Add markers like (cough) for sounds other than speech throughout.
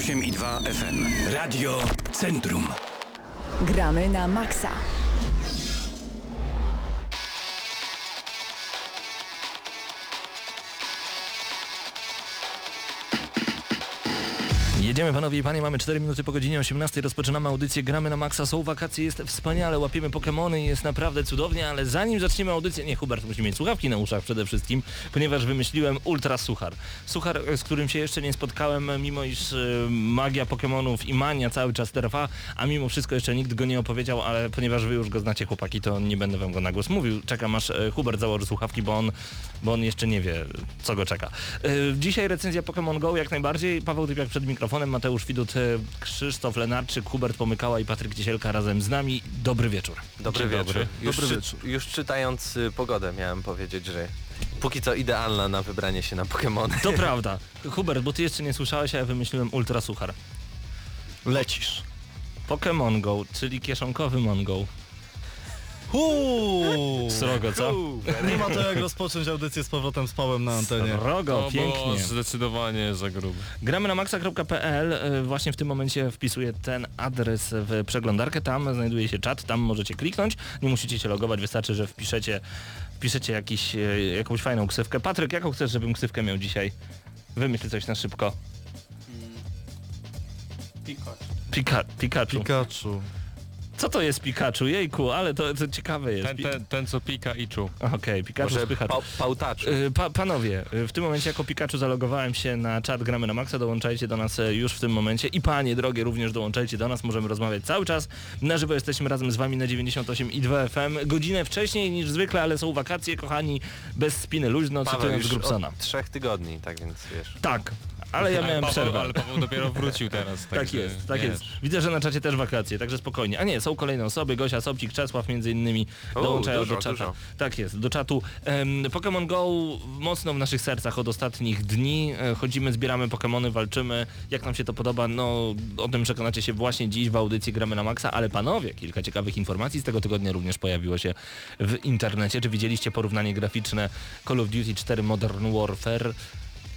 98,2 FM. Radio Centrum. Gramy na maksa. Jedziemy panowie i panie, mamy 4 minuty po godzinie 18, rozpoczynamy audycję, gramy na maksa, są wakacje, jest wspaniale, łapiemy Pokemony, jest naprawdę cudownie, ale zanim zaczniemy audycję, nie Hubert, musi mieć słuchawki na uszach przede wszystkim, ponieważ wymyśliłem ultra suchar. Suchar, z którym się jeszcze nie spotkałem, mimo iż y, magia Pokemonów i mania cały czas trwa, a mimo wszystko jeszcze nikt go nie opowiedział, ale ponieważ wy już go znacie chłopaki, to nie będę wam go na głos mówił. Czekam aż y, Hubert założy słuchawki, bo on, bo on jeszcze nie wie, co go czeka. Dzisiaj recenzja Pokémon Go jak najbardziej, Paweł Typiak przed mikrofonem, Mateusz Widut, e, Krzysztof Lenarczyk, Hubert Pomykała i Patryk Ciesielka razem z nami. Dobry wieczór. Dobry Dzień wieczór. dobry. Już, Dobry czy, wieczór. już czytając y, pogodę miałem powiedzieć, że póki co idealna na wybranie się na Pokemony. To prawda. Hubert, bo ty jeszcze nie słyszałeś, a ja wymyśliłem Ultra Suchar. Lecisz. Pokémon Go, czyli kieszonkowy Mongo. Uuu. Srogo, co? Nie ma to jak rozpocząć audycję z powrotem z Pałem na antenie. Srogo, To było pięknie. zdecydowanie za grube. Gramy na maxa.pl, e, właśnie w tym momencie wpisuję ten adres w przeglądarkę, tam znajduje się czat, tam możecie kliknąć, nie musicie się logować, wystarczy, że wpiszecie, wpiszecie jakiś, e, jakąś fajną ksywkę. Patryk, jaką chcesz, żebym ksywkę miał dzisiaj? Wymyśl coś na szybko. Pika, Pikachu. Pikachu. Co to jest Pikachu? Jejku, ale to, to ciekawe jest. Ten, ten, ten co pika i czu. Okej, Pikachu Może pa, pałtacz. Y, Pa, panowie, y, w tym momencie jako Pikachu zalogowałem się na czat Gramy na Maxa, dołączajcie do nas e, już w tym momencie i panie drogie również dołączajcie do nas, możemy rozmawiać cały czas. Na żywo jesteśmy razem z wami na 98 i 2 FM, godzinę wcześniej niż zwykle, ale są wakacje kochani, bez spiny luźno, Paweł cytując już Grubsona. trzech tygodni, tak więc wiesz. Tak, ale ja miałem Paweł, przerwę. Ale Paweł dopiero wrócił teraz. Tak także, jest, tak wiesz. jest. Widzę, że na czacie też wakacje, także spokojnie. A nie, są kolejne osoby, Gosia Sobcik, Czesław między innymi O, dołączają dużo, do czatu. dużo. Tak jest, do czatu. Em, Pokémon Go mocno w naszych sercach od ostatnich dni. E, Chodzimy, zbieramy Pokémony, walczymy. Jak nam się to podoba, no o tym przekonacie się właśnie dziś w audycji Gramy na Maxa, ale panowie, kilka ciekawych informacji z tego tygodnia również pojawiło się w internecie. Czy widzieliście porównanie graficzne Call of Duty 4 Modern Warfare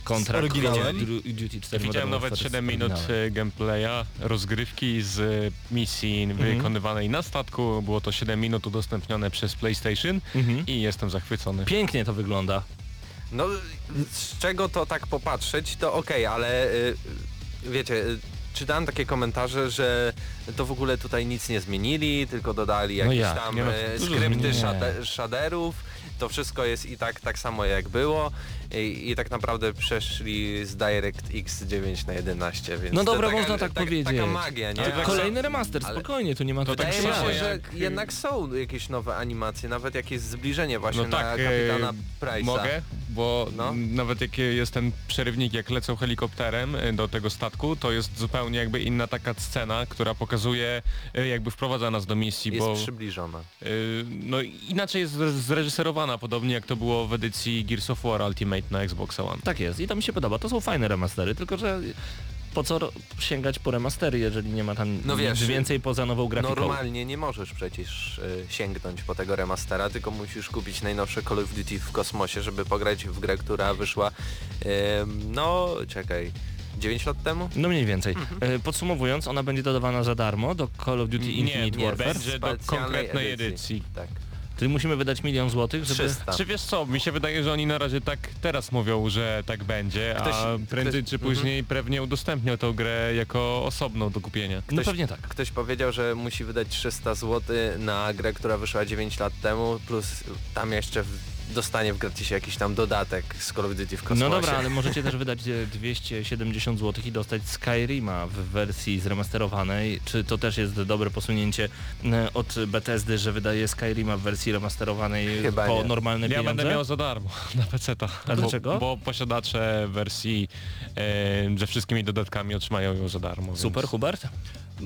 kontra oryginałem? Duty 4 Widziałem nawet Warfare z 7 minut e, gameplaya, rozgrywki z e, misji Mhm. wykonywanej na statku. Było to 7 minut udostępnione przez PlayStation Mhm. i jestem zachwycony. Pięknie to wygląda. No z czego to tak popatrzeć, to okej, ale y, wiecie, y, czytałem takie komentarze, że to w ogóle tutaj nic nie zmienili, tylko dodali No jakieś tam Nie, no, e, dużo skrypty shaderów. To wszystko jest i tak tak samo jak było i, i tak naprawdę przeszli z DirectX 9 na 11, więc No dobra, taka, można tak powiedzieć. Taka magia, nie? Ale- Kolejny remaster, ale- spokojnie, tu nie ma to Wydaje tak mi się, że jak- jednak są jakieś nowe animacje, nawet jakieś zbliżenie właśnie No tak, na e, kapitana Price'a. Mogę? Bo No. nawet jak jest ten przerywnik, jak lecą helikopterem e, do tego statku, to jest zupełnie jakby inna taka scena, która pokazuje, e, jakby wprowadza nas do misji, Jest bo przybliżona. e, no inaczej jest zre- zreżyserowana, podobnie jak to było w edycji Gears of War Ultimate na Xbox One. Tak jest i to mi się podoba. To są fajne remastery, tylko że po co sięgać po remastery, jeżeli nie ma tam No wiesz, nic więcej poza nową grafiką. Normalnie nie możesz przecież y, sięgnąć po tego remastera, tylko musisz kupić najnowsze Call of Duty w kosmosie, żeby pograć w grę, która wyszła ym, no czekaj, 9 lat temu? No mniej więcej. Mhm. E, Podsumowując, ona będzie dodawana za darmo do Call of Duty Infinite nie, Warfare. będzie do Specjalnej konkretnej edycji. Tak. Czyli musimy wydać milion złotych, żeby... 300. Czy wiesz co, mi się wydaje, że oni na razie tak teraz mówią, że tak będzie, Ktoś- a prędzej ktoś- czy później pewnie udostępnią tą grę jako osobną do kupienia. No Ktoś- pewnie tak. Ktoś powiedział, że musi wydać 300 zł na grę, która wyszła 9 lat temu, plus tam jeszcze w, dostanie w gratisie jakiś tam dodatek z Call of Duty w kosmosie. No dobra, ale możecie też wydać e, 270 zł i dostać Skyrima w wersji zremasterowanej. Czy to też jest dobre posunięcie e, od Bethesdy, że wydaje Skyrima w wersji remasterowanej Chyba po nie. normalne Ja pieniądze? będę miał za darmo (laughs) na PC-ta. A dlaczego? Bo, bo posiadacze wersji e, ze wszystkimi dodatkami otrzymają ją za darmo. Super, więc... Hubert?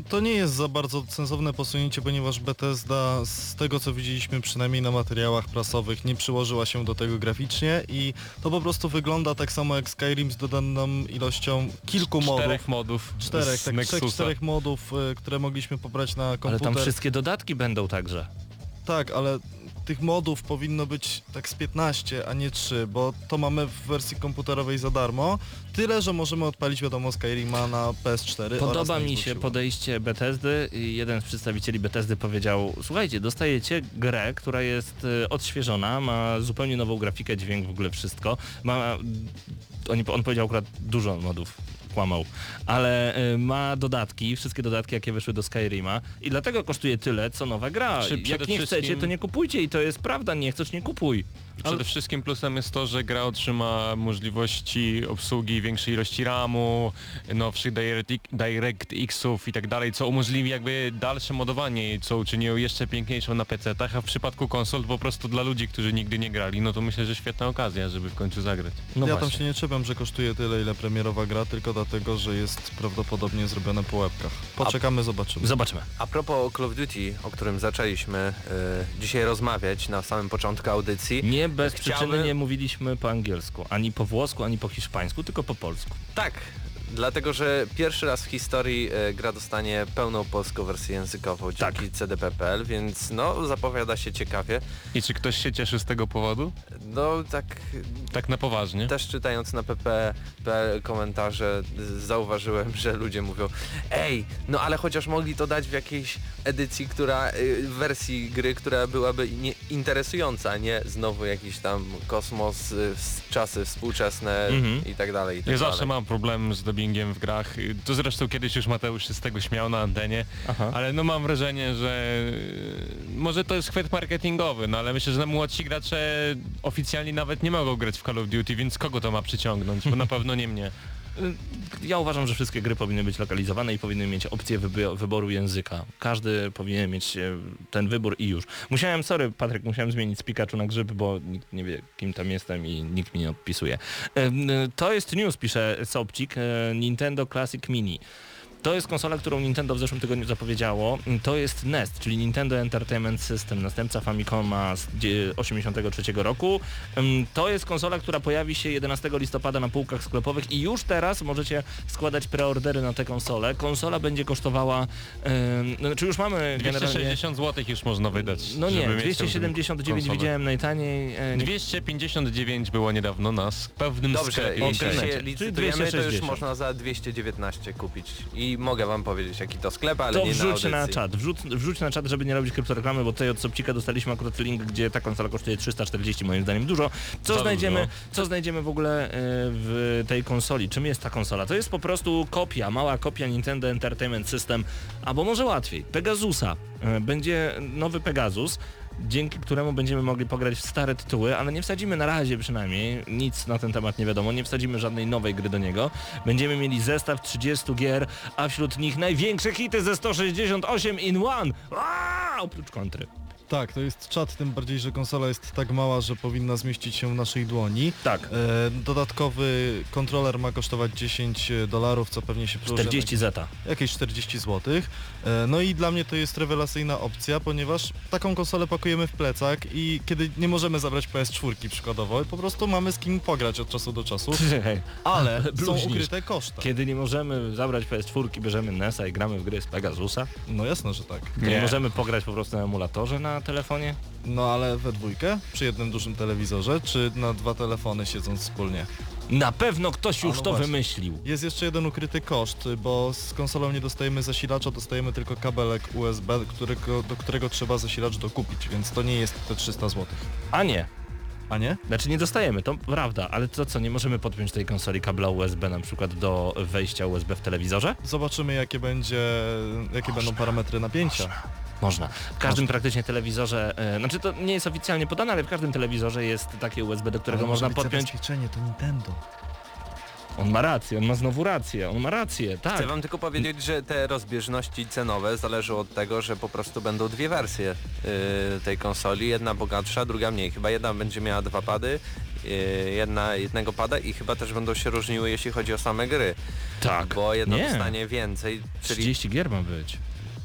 To nie jest za bardzo sensowne posunięcie, ponieważ Bethesda z tego co widzieliśmy przynajmniej na materiałach prasowych nie przyłożyła się do tego graficznie i to po prostu wygląda tak samo jak Skyrim z dodaną ilością kilku modów. Czterech modów Czterech, tak, trzech, czterech modów, y, które mogliśmy pobrać na Ale komputer. tam wszystkie dodatki będą także. Tak, ale tych modów powinno być tak z 15, a nie 3, bo to mamy w wersji komputerowej za darmo. Tyle, że możemy odpalić wiadomo Skyrima na PS4 oraz Podoba mi się podejście Bethesdy. I Jeden z przedstawicieli Bethesdy powiedział, słuchajcie, dostajecie grę, która jest e, odświeżona, ma zupełnie nową grafikę, dźwięk, w ogóle wszystko. Ma, on, on powiedział akurat dużo modów, kłamał, ale e, ma dodatki, wszystkie dodatki jakie wyszły do Skyrima i dlatego kosztuje tyle, co nowa gra. Czy Jak nie chcecie, wszystkim- to nie kupujcie i to jest prawda, nie chcesz, nie kupuj. Przede wszystkim plusem jest to, że gra otrzyma możliwości obsługi większej ilości RAMu, nowszych Direct- DirectX-ów i tak dalej, co umożliwi jakby dalsze modowanie co uczyni ją jeszcze piękniejszą na PC-tach, a w przypadku konsol po prostu dla ludzi, którzy nigdy nie grali, no to myślę, że świetna okazja, żeby w końcu zagrać. No ja właśnie. tam się nie czepiam, że kosztuje tyle, ile premierowa gra, tylko dlatego, że jest prawdopodobnie zrobione po łebkach. Poczekamy, zobaczymy. Zobaczymy. A propos Call of Duty, o którym zaczęliśmy e, dzisiaj rozmawiać na samym początku audycji. Nie bez Chciałbym- przyczyny nie mówiliśmy po angielsku, ani po włosku, ani po hiszpańsku, tylko po polsku. Tak, dlatego że pierwszy raz w historii e, gra dostanie pełną polską wersję językową dzięki Tak. CDPPL, więc no zapowiada się ciekawie. I czy ktoś się cieszy z tego powodu? No tak Tak na poważnie. też czytając na pp.pl komentarze zauważyłem, że ludzie mówią Ej, no ale chociaż mogli to dać w jakiejś edycji, która, y, wersji gry, która byłaby nie, interesująca, a nie znowu jakiś tam kosmos, s- czasy współczesne Mhm. i tak dalej. I tak Ja dalej. zawsze mam problem z dubbingiem w grach. To zresztą kiedyś już Mateusz się z tego śmiał na antenie, Aha. ale no mam wrażenie, że e, może to jest chwyt marketingowy, no ale myślę, że młodsi gracze oficjalnie nawet nie mogą grać w Call of Duty, więc kogo to ma przyciągnąć? Bo na (laughs) pewno nie mnie. Ja uważam, że wszystkie gry powinny być lokalizowane i powinny mieć opcję wyboru języka. Każdy powinien mieć e, ten wybór i już. Musiałem, sorry Patryk, musiałem zmienić z na grzyb, bo nikt nie wie kim tam jestem i nikt mi nie odpisuje. E, To jest news, pisze Sobcik, e, Nintendo Classic Mini. To jest konsola, którą Nintendo w zeszłym tygodniu zapowiedziało. To jest NEST, czyli Nintendo Entertainment System, następca Famicoma z dzie- 83 roku. To jest konsola, która pojawi się 11 listopada na półkach sklepowych i już teraz możecie składać preordery na tę konsolę. Konsola będzie kosztowała, ym, no, czy już mamy generalnie... 260 zł już można wydać. No nie, żeby mieć tę 279 konsolę. widziałem najtaniej. e, nie- 259 było niedawno na s- pewnym Dobrze, sklepie. jeśli internecie. się licytujemy, to już 260. można za 219 kupić. I mogę wam powiedzieć jaki to sklep, ale To nie wrzuć na na, czat, wrzuć, wrzuć na czat, żeby nie robić kryptoreklamy, bo tutaj od Sobcika dostaliśmy akurat link, gdzie ta konsola kosztuje 340, moim zdaniem dużo. Co znajdziemy, dużo. co znajdziemy w ogóle e, w tej konsoli? Czym jest ta konsola? To jest po prostu kopia, mała kopia Nintendo Entertainment System, albo może łatwiej, Pegasusa. E, Będzie nowy Pegasus, dzięki któremu będziemy mogli pograć w stare tytuły, ale nie wsadzimy na razie przynajmniej, nic na ten temat nie wiadomo, nie wsadzimy żadnej nowej gry do niego. Będziemy mieli zestaw 30 gier, a wśród nich największe hity ze 168 in one! Aaaa! Oprócz kontry. Tak, to jest czat, tym bardziej, że konsola jest tak mała, że powinna zmieścić się w naszej dłoni. Tak. E, dodatkowy kontroler ma kosztować 10 dolarów, co pewnie się przełoży 40 zeta. jakieś 40 zł. E, no i dla mnie to jest rewelacyjna opcja, ponieważ taką konsolę pakujemy w plecak i kiedy nie możemy zabrać PS4 przykładowo, po prostu mamy z kim pograć od czasu do czasu, (laughs) ale są ukryte koszta. Kiedy nie możemy zabrać PS4, bierzemy NES-a i gramy w gry z Pegasusa. No jasne, że tak. Nie. możemy pograć po prostu na emulatorze na telefonie. No ale we dwójkę, przy jednym dużym telewizorze, czy na dwa telefony siedząc wspólnie. Na pewno ktoś już no to właśnie. wymyślił. Jest jeszcze jeden ukryty koszt, bo z konsolą nie dostajemy zasilacza, dostajemy tylko kabelek USB, którego, do którego trzeba zasilacz dokupić, więc to nie jest te 300 zł. A nie, A nie? Znaczy nie dostajemy, to prawda, ale to co, nie możemy podpiąć tej konsoli kabla USB na przykład do wejścia USB w telewizorze? Zobaczymy jakie będzie, jakie będą parametry napięcia. Można. W każdym praktycznie telewizorze, e, znaczy to nie jest oficjalnie podane, ale w każdym telewizorze jest takie USB, do którego Ale można podpiąć. zabezpieczenie, to Nintendo. On ma rację, on ma znowu rację, on ma rację, tak. Chcę wam tylko powiedzieć, że te rozbieżności cenowe zależą od tego, że po prostu będą dwie wersje yy, tej konsoli. Jedna bogatsza, druga mniej. Chyba jedna będzie miała dwa pady, yy, jedna jednego pada i chyba też będą się różniły jeśli chodzi o same gry. Tak. Bo jedna Nie. dostanie więcej, czyli 30 gier ma być.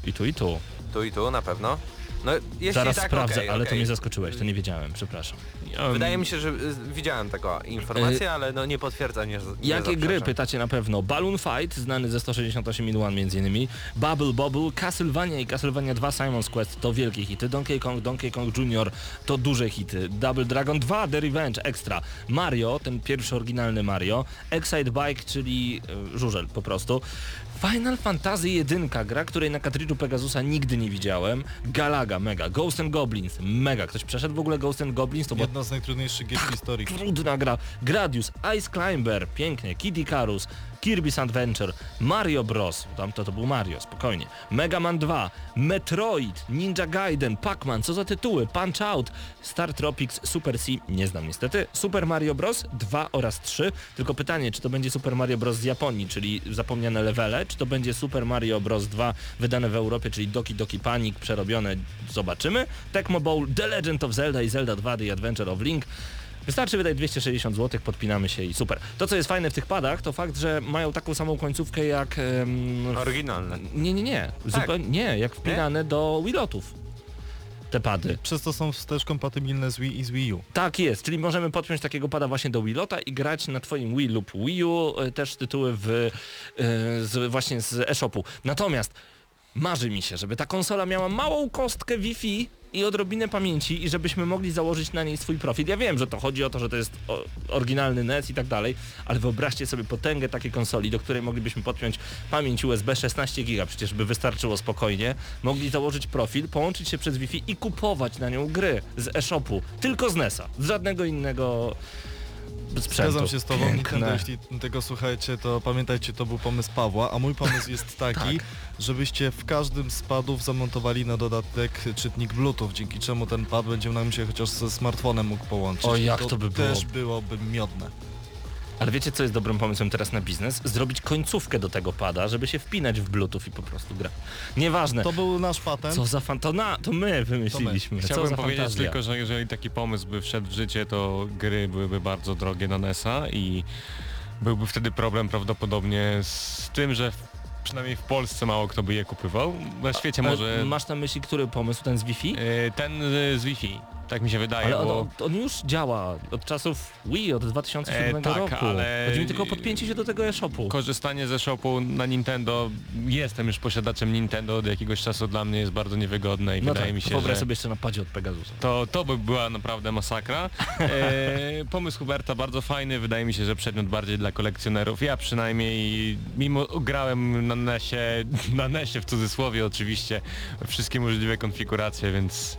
I tu, i tu. Tu i tu na pewno. No jeśli Zaraz tak, sprawdzę, okej, ale to okej. mnie zaskoczyłeś, to nie wiedziałem, przepraszam. Um, Wydaje mi się, że y, widziałem taką informację, ale no nie potwierdza, nie, nie Jakie gry pytacie na pewno? Balloon Fight, znany ze 168 in 1 między innymi, Bubble Bobble, Castlevania i Castlevania 2 Simon's Quest to wielkie hity, Donkey Kong, Donkey Kong Jr. to duże hity, Double Dragon 2 The Revenge Extra, Mario, ten pierwszy oryginalny Mario, Excite Bike, czyli e, żużel po prostu, Final Fantasy 1, gra, której na kartridżu Pegasusa nigdy nie widziałem, Galaga, mega, Ghost and Goblins, mega, ktoś przeszedł w ogóle Ghost and Goblins? To była Jedna z najtrudniejszych gier w historii. trudna gra. Gradius, Ice Climber, pięknie, Kid Icarus, Kirby's Adventure, Mario Bros. Tam to, to był Mario, spokojnie. Mega Man 2, Metroid, Ninja Gaiden, Pac-Man, co za tytuły, Punch Out, Star Tropics, Super C, nie znam niestety, Super Mario Bros. 2 oraz 3, tylko pytanie, czy to będzie Super Mario Bros. z Japonii, czyli zapomniane levele, czy to będzie Super Mario Bros. 2 wydane w Europie, czyli Doki Doki Panic, przerobione, zobaczymy. Tecmo Bowl, The Legend of Zelda i Zelda 2 The Adventure of Link. Wystarczy wydać 260 zł, podpinamy się i super. To co jest fajne w tych padach, to fakt, że mają taką samą końcówkę jak... em, Oryginalne. nie, nie, nie. Zupełnie nie, jak wpinane do Wilotów. Te pady. Przez to są też kompatybilne z Wii i z Wii U. Tak jest, czyli możemy podpiąć takiego pada właśnie do Wilota i grać na twoim Wii lub Wii U e, też tytuły w, e, z, właśnie z e-shopu. Natomiast marzy mi się, żeby ta konsola miała małą kostkę Wi-Fi i odrobinę pamięci i żebyśmy mogli założyć na niej swój profil. Ja wiem, że to chodzi o to, że to jest oryginalny NES i tak dalej, ale wyobraźcie sobie potęgę takiej konsoli, do której moglibyśmy podpiąć pamięć USB 16 giga, przecież by wystarczyło spokojnie. Mogli założyć profil, połączyć się przez Wi-Fi i kupować na nią gry z e-shopu. Tylko z NES-a, z żadnego innego sprzętu. Zgadzam się z tobą, Piękne. Nintendo, jeśli tego słuchajcie, to pamiętajcie, to był pomysł Pawła, a mój pomysł jest (laughs) taki, Tak. żebyście w każdym z padów zamontowali na dodatek czytnik Bluetooth, dzięki czemu ten pad będzie nam się chociaż ze smartfonem mógł połączyć. O, jak to by było. też byłoby miodne. Ale wiecie co jest dobrym pomysłem teraz na biznes? Zrobić końcówkę do tego pada, żeby się wpinać w Bluetooth i po prostu grać. Nieważne. To był nasz patent. Co za fan... To, na... to my wymyśliliśmy. Co Chciałbym za powiedzieć fantazja. tylko, że jeżeli taki pomysł by wszedł w życie, to gry byłyby bardzo drogie na NES-a i byłby wtedy problem prawdopodobnie z tym, że przynajmniej w Polsce mało kto by je kupywał. Na świecie może Masz na myśli który pomysł? Ten z Wi-Fi? e, ten e, z Wi-Fi, tak mi się wydaje, Ale on, bo... on, on już działa od czasów Wii, od 2007 E, tak, roku. ale- Chodzi mi tylko o podpięcie się do tego e-shopu. Korzystanie ze shopu na Nintendo, jestem już posiadaczem Nintendo od jakiegoś czasu, dla mnie jest bardzo niewygodne i No wydaje tak, mi się, wyobraź że sobie jeszcze na padzie od Pegasusa. to, to by była naprawdę masakra. E, (laughs) pomysł Huberta bardzo fajny, wydaje mi się, że przedmiot bardziej dla kolekcjonerów. Ja przynajmniej, mimo grałem na NESie, (laughs) na NESie w cudzysłowie oczywiście, wszystkie możliwe konfiguracje, więc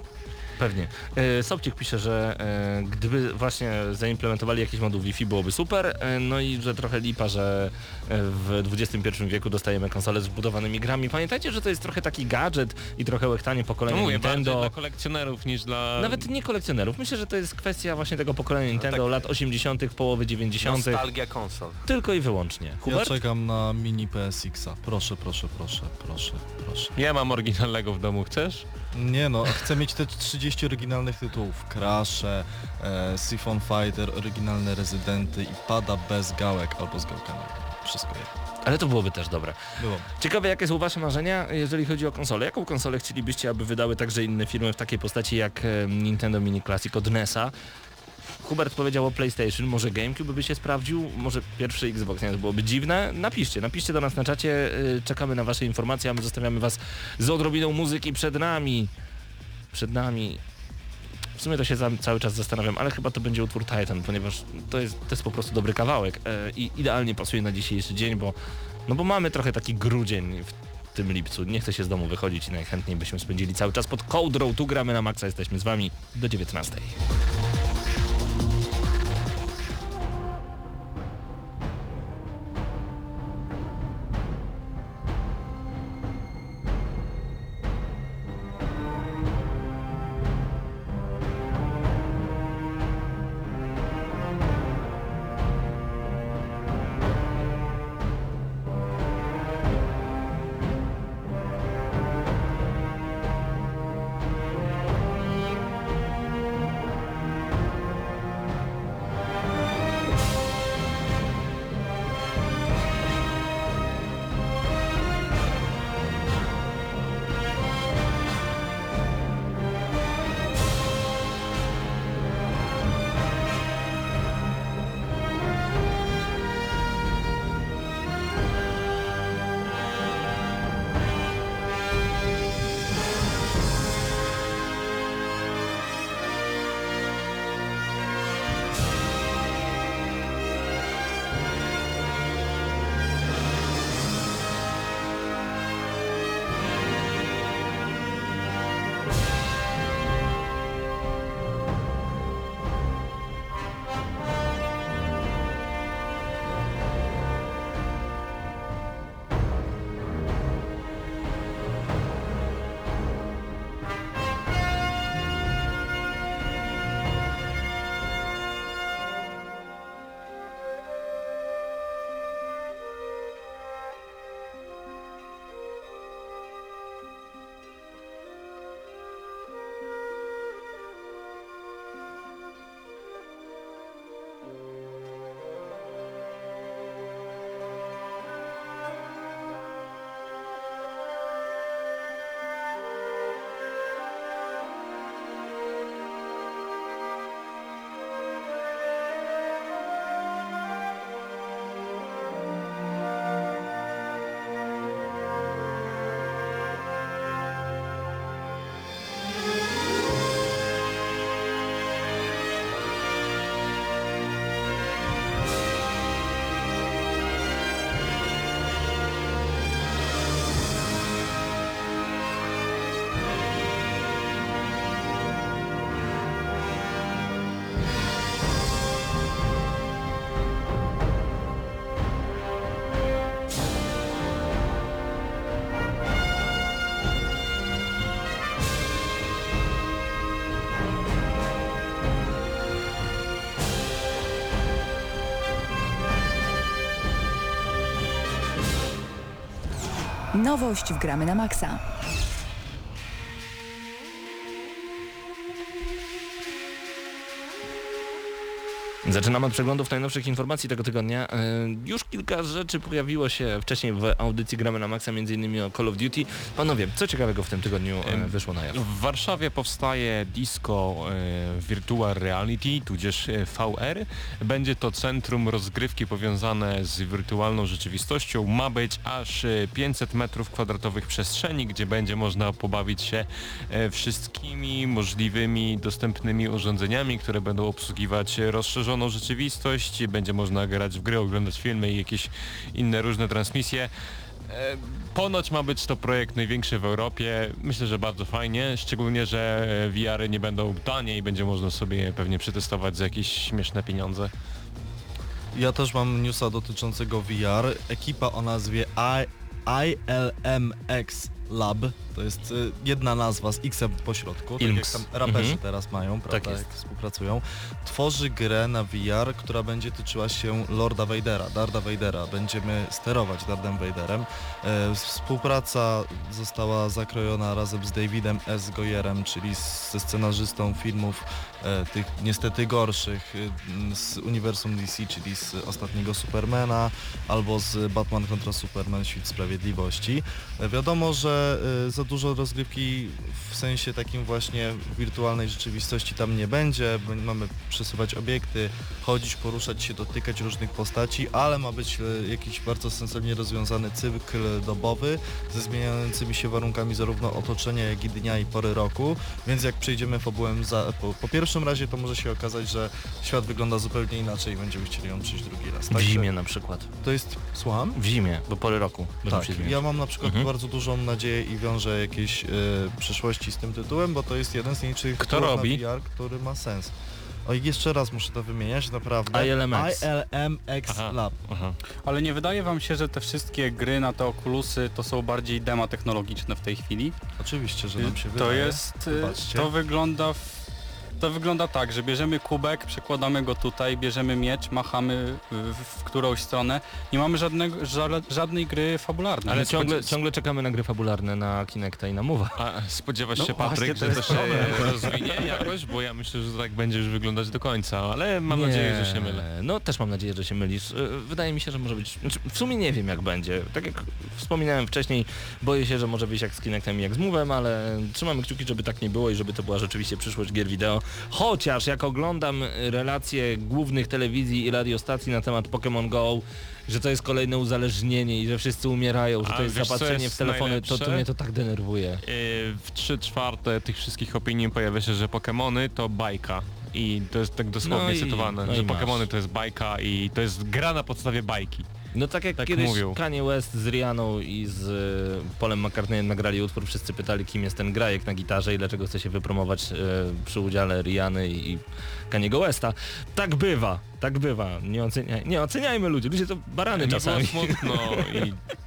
Pewnie. E, Sobcik pisze, że e, gdyby właśnie zaimplementowali jakiś moduł Wi-Fi byłoby super, e, no i że trochę lipa, że w XXI wieku dostajemy konsole z wbudowanymi grami. Pamiętajcie, że to jest trochę taki gadżet i trochę łechtanie no pokolenia mówię, bardziej Nintendo. dla kolekcjonerów niż dla... Nawet nie kolekcjonerów. Myślę, że to jest kwestia właśnie tego pokolenia Nintendo tak. lat 80., połowy 90. Nostalgia konsol. Tylko i wyłącznie. Ja Hubert? czekam na mini PSX-a. Proszę, proszę, proszę, proszę, proszę. Ja mam oryginalnego w domu, chcesz? Nie no, chcę mieć te 30 oryginalnych tytułów. Crash'e, e, Siphon Fighter, oryginalne Rezydenty i pada bez gałek albo z gałkami. Wszystko jedno. Ale to byłoby też dobre. Było. Ciekawe jakie są wasze marzenia, jeżeli chodzi o konsolę. Jaką konsolę chcielibyście, aby wydały także inne firmy w takiej postaci jak e, Nintendo Mini Classic od NES-a? Hubert powiedział o PlayStation, może GameCube by się sprawdził, może pierwszy Xbox, nie, to byłoby dziwne. Napiszcie, napiszcie do nas na czacie, y, czekamy na wasze informacje, a my zostawiamy was z odrobiną muzyki przed nami. Przed nami. W sumie to się za, cały czas zastanawiam, ale chyba to będzie utwór Titan, ponieważ to jest, to jest po prostu dobry kawałek e, i idealnie pasuje na dzisiejszy dzień, bo, no bo mamy trochę taki grudzień w tym lipcu. Nie chce się z domu wychodzić i najchętniej byśmy spędzili cały czas pod kołdrą. Tu gramy na maksa, jesteśmy z wami do 19. Nowość w Gramy na Maxa. Zaczynamy od przeglądów najnowszych informacji tego tygodnia. E, Już kilka rzeczy pojawiło się wcześniej w audycji Gramy na Maxa, m.in. o Call of Duty. Panowie, co ciekawego w tym tygodniu e, wyszło na jaw? W Warszawie powstaje disco e, Virtual Reality, tudzież VR. Będzie to centrum rozgrywki powiązane z wirtualną rzeczywistością. Ma być aż e, 500 metrów kwadratowych przestrzeni, gdzie będzie można pobawić się wszystkimi możliwymi dostępnymi urządzeniami, które będą obsługiwać e, rozszerzoną rzeczywistość. Będzie można grać w gry, oglądać filmy i jakieś inne różne transmisje. E, Ponoć ma być to projekt największy w Europie. Myślę, że bardzo fajnie, szczególnie, że VR-y nie będą tanie i będzie można sobie pewnie przetestować za jakieś śmieszne pieniądze. Ja też mam newsa dotyczącego VR. Ekipa o nazwie I, ILMX Lab, to jest y, jedna nazwa z X po środku, tak jak tam raperzy Mhm. teraz mają, prawda, Tak jest. jak współpracują. Tworzy grę na VR, która będzie tyczyła się Lorda Vadera, Darda Vadera. Będziemy sterować Dardem Vaderem. E, Współpraca została zakrojona razem z Davidem S. Goyerem, czyli z- ze scenarzystą filmów e, tych niestety gorszych y, z uniwersum DC, czyli z ostatniego Supermana albo z Batman kontra Superman Świt Sprawiedliwości. E, Wiadomo, że y, za dużo rozgrywki w sensie takim właśnie wirtualnej rzeczywistości tam nie będzie. Mamy przesuwać obiekty, chodzić, poruszać się, dotykać różnych postaci, ale ma być e, jakiś bardzo sensownie rozwiązany cykl dobowy ze zmieniającymi się warunkami zarówno otoczenia, jak i dnia i pory roku. Więc jak przejdziemy fabułem za, po, po pierwszym razie, to może się okazać, że świat wygląda zupełnie inaczej i będziemy chcieli ją przyjść drugi raz. W Także zimie na przykład. To jest... Słucham? W zimie, bo pory roku Tak, ja mam na przykład Mhm. bardzo dużą nadzieję i wiążę jakieś e, przyszłości z tym tytułem, bo to jest jeden z nielicznych Kto robi? na VR, który ma sens. Oj, jeszcze raz muszę to wymieniać, naprawdę. ILMX. ILMX Aha. Lab. Aha. Ale nie wydaje wam się, że te wszystkie gry na te okulusy to są bardziej dema technologiczne w tej chwili? Oczywiście, że nam się to wydaje. jest, y, Zobaczcie. to wygląda w, to wygląda tak, że bierzemy kubek, przekładamy go tutaj, bierzemy miecz, machamy w, w którąś stronę. Nie mamy żadnego, ża- żadnej gry fabularnej. Ale ciągle, ciągle czekamy na gry fabularne na Kinecta i na Mowa. A spodziewasz No się, Patryk, właśnie, to że to jest się rozwinie jakoś? Bo ja myślę, że tak będzie już wyglądać do końca, ale mam nadzieję, że się mylę. No też mam nadzieję, że się mylisz. E, Wydaje mi się, że może być... Znaczy, w sumie nie wiem jak będzie. Tak jak wspominałem wcześniej, boję się, że może wyjść jak z Kinectem i jak z Move'em, ale trzymamy kciuki, żeby tak nie było i żeby to była rzeczywiście przyszłość gier wideo. Chociaż jak oglądam relacje głównych telewizji i radiostacji na temat Pokémon Go, że to jest kolejne uzależnienie i że wszyscy umierają, że A to jest wiesz, zapatrzenie jest w telefony, to, to mnie to tak denerwuje. Yy, W 3 czwarte tych wszystkich opinii pojawia się, że Pokémony to bajka. I to jest tak dosłownie No i- cytowane, no że. Pokémony to jest bajka i to jest gra na podstawie bajki. No tak jak Tak kiedyś mówią. Kanye West z Rihanną i z e, Polem McCartneyem nagrali utwór, wszyscy pytali kim jest ten grajek na gitarze i dlaczego chce się wypromować e, przy udziale Rihanny i, i Kaniego Westa. Tak bywa, tak bywa. Nie, oceniaj, nie oceniajmy ludzi, ludzie to barany Nie czasami. było smutno i (laughs)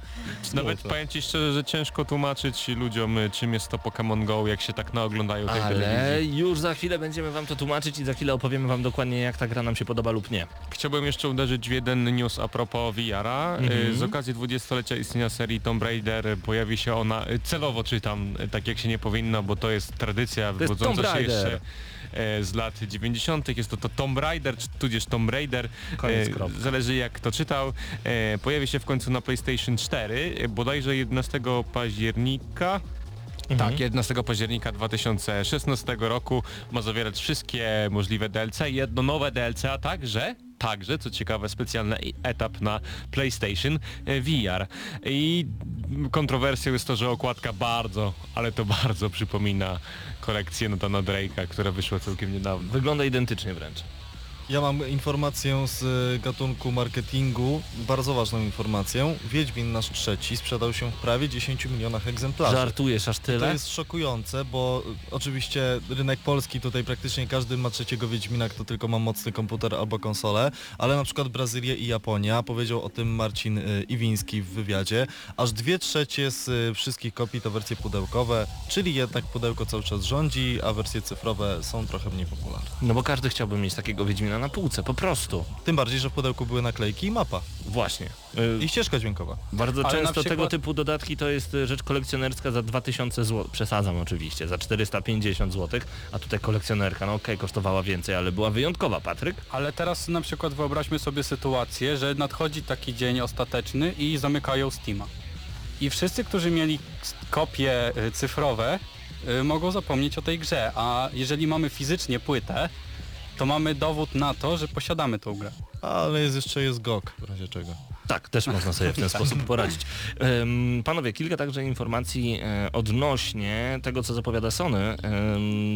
nawet Smutno. powiem Ci szczerze, że ciężko tłumaczyć ludziom y, czym jest to Pokémon Go, jak się tak naoglądają tej Ale telewizji. już za chwilę będziemy wam to tłumaczyć i za chwilę opowiemy wam dokładnie jak ta gra nam się podoba lub nie. Chciałbym jeszcze uderzyć w jeden news a propos VR-a. Mhm. Y, Z okazji 20-lecia istnienia serii Tomb Raider y, pojawi się ona, y, celowo czytam, y, tak jak się nie powinno, bo to jest tradycja jest wywodząca Tomb się Raider. jeszcze z lat 90. Jest to, to Tomb Raider, czy tudzież Tomb Raider. E. Zależy jak kto czytał. E, Pojawi się w końcu na PlayStation 4, e, bodajże 11 października. Mhm. Tak, 11 października 2016 roku ma zawierać wszystkie możliwe DLC, jedno nowe DLC, a także, także, co ciekawe, specjalny etap na PlayStation e, VR. I kontrowersją jest to, że okładka bardzo, ale to bardzo przypomina kolekcję Nathana Drake'a, która wyszła całkiem niedawno. Wygląda identycznie wręcz. Ja mam informację z y, gatunku marketingu, bardzo ważną informację. Wiedźmin nasz trzeci sprzedał się w prawie 10 milionach egzemplarzy. Żartujesz aż To tyle? jest szokujące, bo y, oczywiście rynek polski tutaj praktycznie każdy ma trzeciego Wiedźmina, kto tylko ma mocny komputer albo konsolę, ale na przykład Brazylia i Japonia, powiedział o tym Marcin y, Iwiński w wywiadzie, aż dwie trzecie z wszystkich kopii to wersje pudełkowe, czyli jednak pudełko cały czas rządzi, a wersje cyfrowe są trochę mniej popularne. No bo każdy chciałby mieć takiego Wiedźmina. Na półce, po prostu. Tym bardziej, że w pudełku były naklejki i mapa. Właśnie. Y, I ścieżka dźwiękowa. Bardzo Ale często przykład- tego typu dodatki to jest y, rzecz kolekcjonerska za 2000 zł. Przesadzam oczywiście, za 450 zł, a tutaj kolekcjonerka, no okej, kosztowała więcej, ale była wyjątkowa, Patryk. Ale teraz na przykład wyobraźmy sobie sytuację, że nadchodzi taki dzień ostateczny i zamykają Steama. I wszyscy, którzy mieli kopie y, cyfrowe, y, mogą zapomnieć o tej grze, a jeżeli mamy fizycznie płytę, to mamy dowód na to, że posiadamy tą grę. Ale jest jeszcze jest GOG, w razie czego. Tak, też można sobie w ten (laughs) sposób poradzić. Em, Panowie, kilka także informacji e, odnośnie tego, co zapowiada Sony.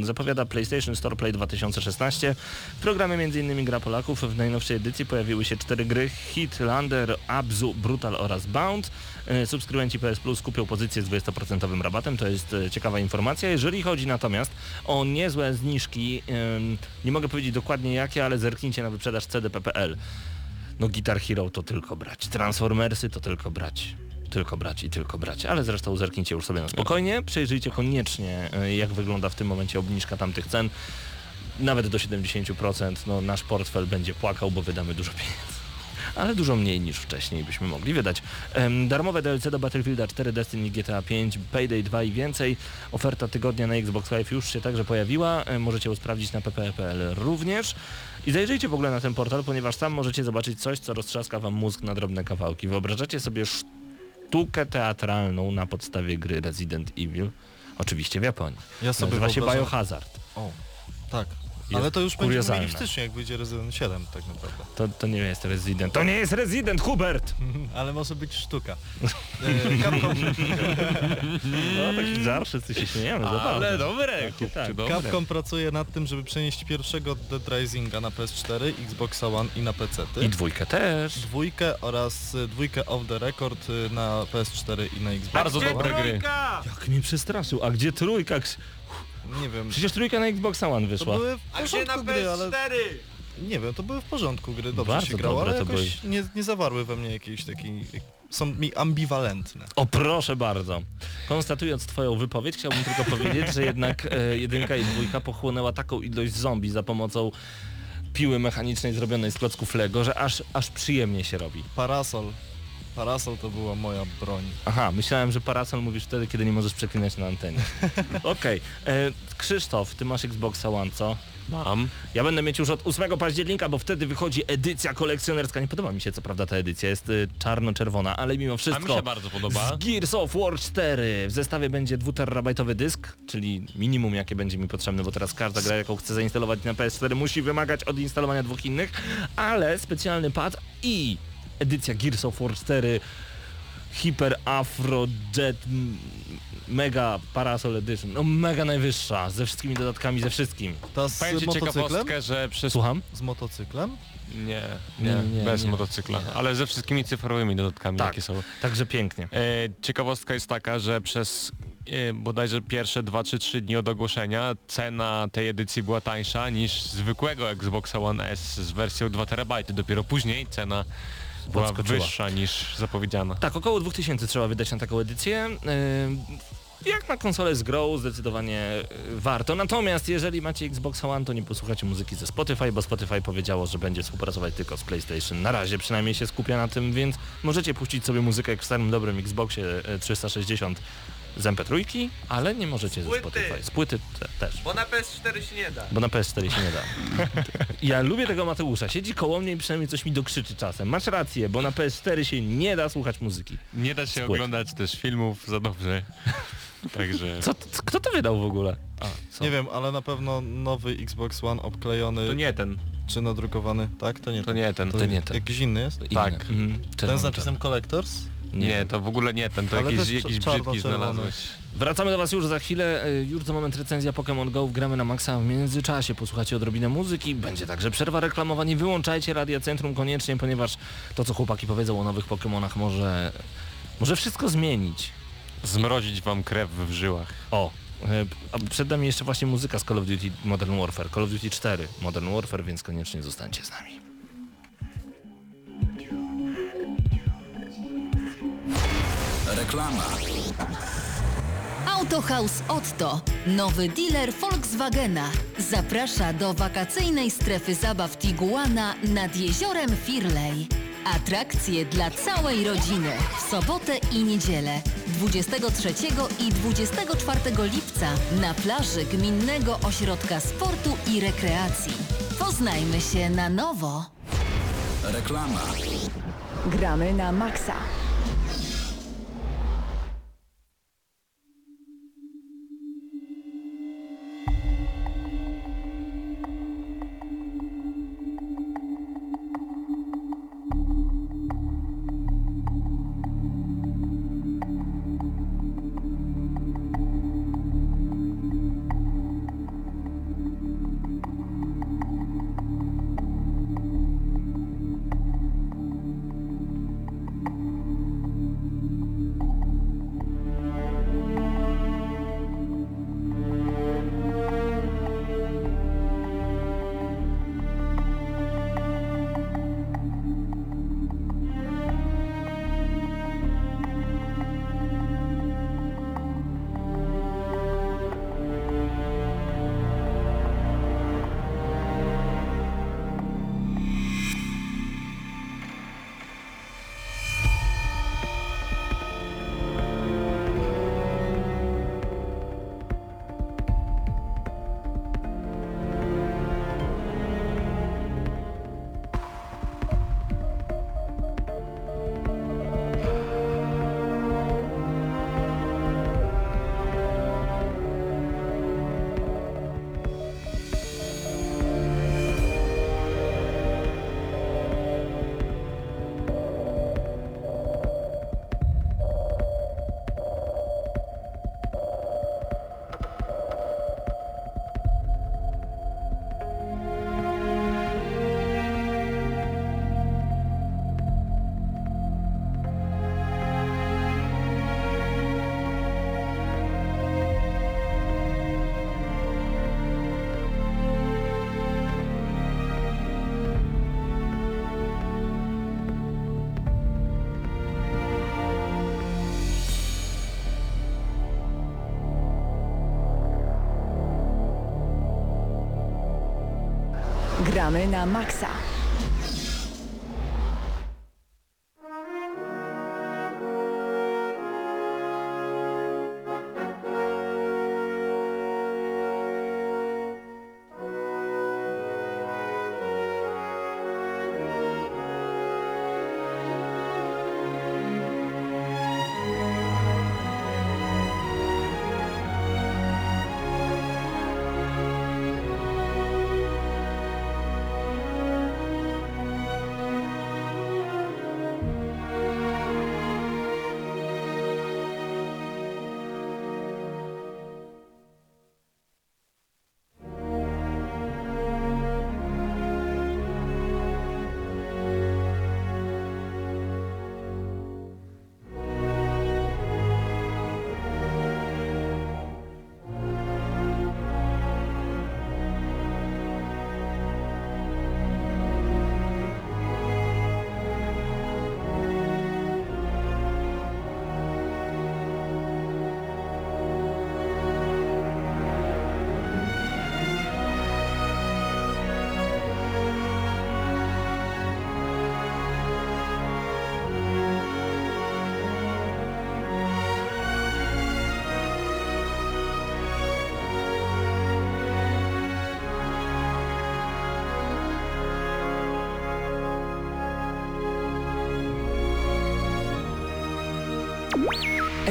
Zapowiada PlayStation Store Play 2016. W programie m.in. gra Polaków. W najnowszej edycji pojawiły się cztery gry Hitlander, Abzu, Brutal oraz Bound. E, Subskrybenci PS Plus kupią pozycję z 20% rabatem, to jest e, ciekawa informacja. Jeżeli chodzi natomiast o niezłe zniżki, nie mogę powiedzieć dokładnie jakie, ale zerknijcie na wyprzedaż cdp.pl. No Guitar Hero to tylko brać, Transformersy to tylko brać. Tylko brać i tylko brać, ale zresztą zerknijcie już sobie na spokojnie, przejrzyjcie koniecznie e, jak wygląda w tym momencie obniżka tamtych cen. Nawet do 70%, no nasz portfel będzie płakał, bo wydamy dużo pieniędzy. Ale dużo mniej niż wcześniej byśmy mogli wydać. Darmowe DLC do Battlefielda 4, Destiny, GTA 5, Payday 2 i więcej. Oferta tygodnia na Xbox Live już się także pojawiła. E, Możecie ją sprawdzić na ppe.pl również. I zajrzyjcie w ogóle na ten portal, ponieważ tam możecie zobaczyć coś, co roztrzaska wam mózg na drobne kawałki. Wyobrażacie sobie sztukę teatralną na podstawie gry Resident Evil? Oczywiście w Japonii. Ja sobie Nazywa się Biohazard. O, tak. Ale to już będziemy kuriozalne. mieli w styczniu, jak wyjdzie Resident 7 tak naprawdę. To, to nie jest Resident. To nie jest Resident, Hubert! (laughs) Ale może być sztuka. (laughs) E, Capcom, (laughs) No taki żart, wszyscy się śmieją, ale zabawne. dobre, tak. dobre. Capcom pracuje nad tym, żeby przenieść pierwszego Dead Risinga na PS4, Xboxa One i na PC. I dwójkę też. Dwójkę oraz y, dwójkę Off the Record y, na PS4 i na Xbox Bardzo One. dobre gry. Jak mnie przestraszył, a gdzie trójka? Nie wiem, Przecież trójka na Xbox One to wyszła. były w porządku gry, ale... Nie wiem, to były w porządku gry, dobrze Bardzo się grało, ale to jakoś nie, nie zawarły we mnie jakiejś takiej... Są mi ambiwalentne. O proszę bardzo. Konstatując twoją wypowiedź, chciałbym tylko powiedzieć, że jednak e, jedynka i dwójka pochłonęła taką ilość zombie za pomocą piły mechanicznej zrobionej z klocków Lego, że aż, aż przyjemnie się robi. Parasol. Parasol to była moja broń. Aha, myślałem, że parasol mówisz wtedy, kiedy nie możesz przeklinać na antenie. (laughs) Okej. E, Krzysztof, ty masz Xboxa One, co? Mam. Ja będę mieć już od 8 października, bo wtedy wychodzi edycja kolekcjonerska. Nie podoba mi się co prawda ta edycja, jest y, czarno-czerwona, ale mimo A wszystko... mi się bardzo podoba. Z Gears of War 4 w zestawie będzie 2 dysk, czyli minimum jakie będzie mi potrzebne, bo teraz każda gra jaką chcę zainstalować na PS4 musi wymagać odinstalowania dwóch innych, ale specjalny pad i edycja Gears of War 4 Hyper Afro Jet Mega Parasol Edition, no mega najwyższa, ze wszystkimi dodatkami, ze wszystkim. Ta z ci motocyklem? ciekawostkę, że przez... Słucham? Z motocyklem? Nie, Nie, nie, bez nie. motocykla. Nie. Ale ze wszystkimi cyfrowymi dodatkami, Tak. jakie są. Także pięknie. E, ciekawostka jest taka, że przez e, bodajże pierwsze 2 czy 3 dni od ogłoszenia cena tej edycji była tańsza niż zwykłego Xboxa One S z wersją 2 TB. Dopiero później cena była Podskoczyła. wyższa niż zapowiedziana. Tak, około 2000 trzeba wydać na taką edycję. Jak na konsolę z grą zdecydowanie yy, warto. Natomiast jeżeli macie Xbox One, to nie posłuchacie muzyki ze Spotify, bo Spotify powiedziało, że będzie współpracować tylko z PlayStation. Na razie przynajmniej się skupia na tym, więc możecie puścić sobie muzykę jak w starym dobrym Xboxie yy, 360 z MP3, ale nie możecie ze Płyty. Spotify. Z płyty te, też. Bo na PS4 się nie da. Bo na PS4 się nie da. (laughs) Ja lubię tego Mateusza. Siedzi koło mnie i przynajmniej coś mi dokrzyczy czasem. Masz rację, bo na PS4 się nie da słuchać muzyki. Nie da się oglądać też filmów za dobrze. (laughs) Także... Co, kto to wydał w ogóle? A? Nie wiem, ale na pewno nowy Xbox One obklejony To nie ten. czy nadrukowany. Tak? To nie To ten. nie ten. To nie ten. Jakiś inny jest? Inny. tak. Mhm. Ten z napisem Collectors? Czarny. Nie, to w ogóle nie ten. To Ale jakiś, jakiś brzydki znalazłeś. Wracamy do Was już za chwilę. y, Już za moment recenzja Pokémon Go. Gramy na maksa w międzyczasie. Posłuchacie odrobinę muzyki. Będzie także przerwa reklamowa. Nie wyłączajcie Radia Centrum koniecznie, ponieważ to, co chłopaki powiedzą o nowych Pokémonach może... Może wszystko zmienić. Zmrozić wam krew w żyłach. O, y, a przed nami jeszcze właśnie muzyka z Call of Duty Modern Warfare. Call of Duty 4 Modern Warfare, więc koniecznie zostańcie z nami. Reklama. Autohaus Otto, nowy dealer Volkswagena, zaprasza do wakacyjnej strefy zabaw Tiguana nad jeziorem Firlej. Atrakcje dla całej rodziny w sobotę i niedzielę 23 i 24 lipca na plaży Gminnego Ośrodka Sportu i Rekreacji. Poznajmy się na nowo. Reklama. Gramy na maksa. Gramy na maksa.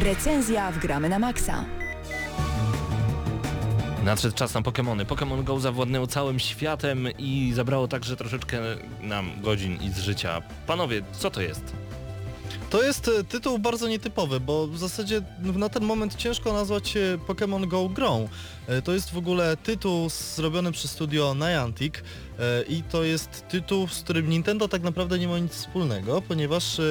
Recenzja w Gramy na maksa. Nadszedł czas na Pokémony. Pokémon Go zawładnęło całym światem i zabrało także troszeczkę nam godzin i z życia. Panowie, co to jest? To jest e, tytuł bardzo nietypowy, bo w zasadzie na ten moment ciężko nazwać Pokémon Go grą. E, To jest w ogóle tytuł zrobiony przez studio Niantic. E, I to jest tytuł, z którym Nintendo tak naprawdę nie ma nic wspólnego, ponieważ e,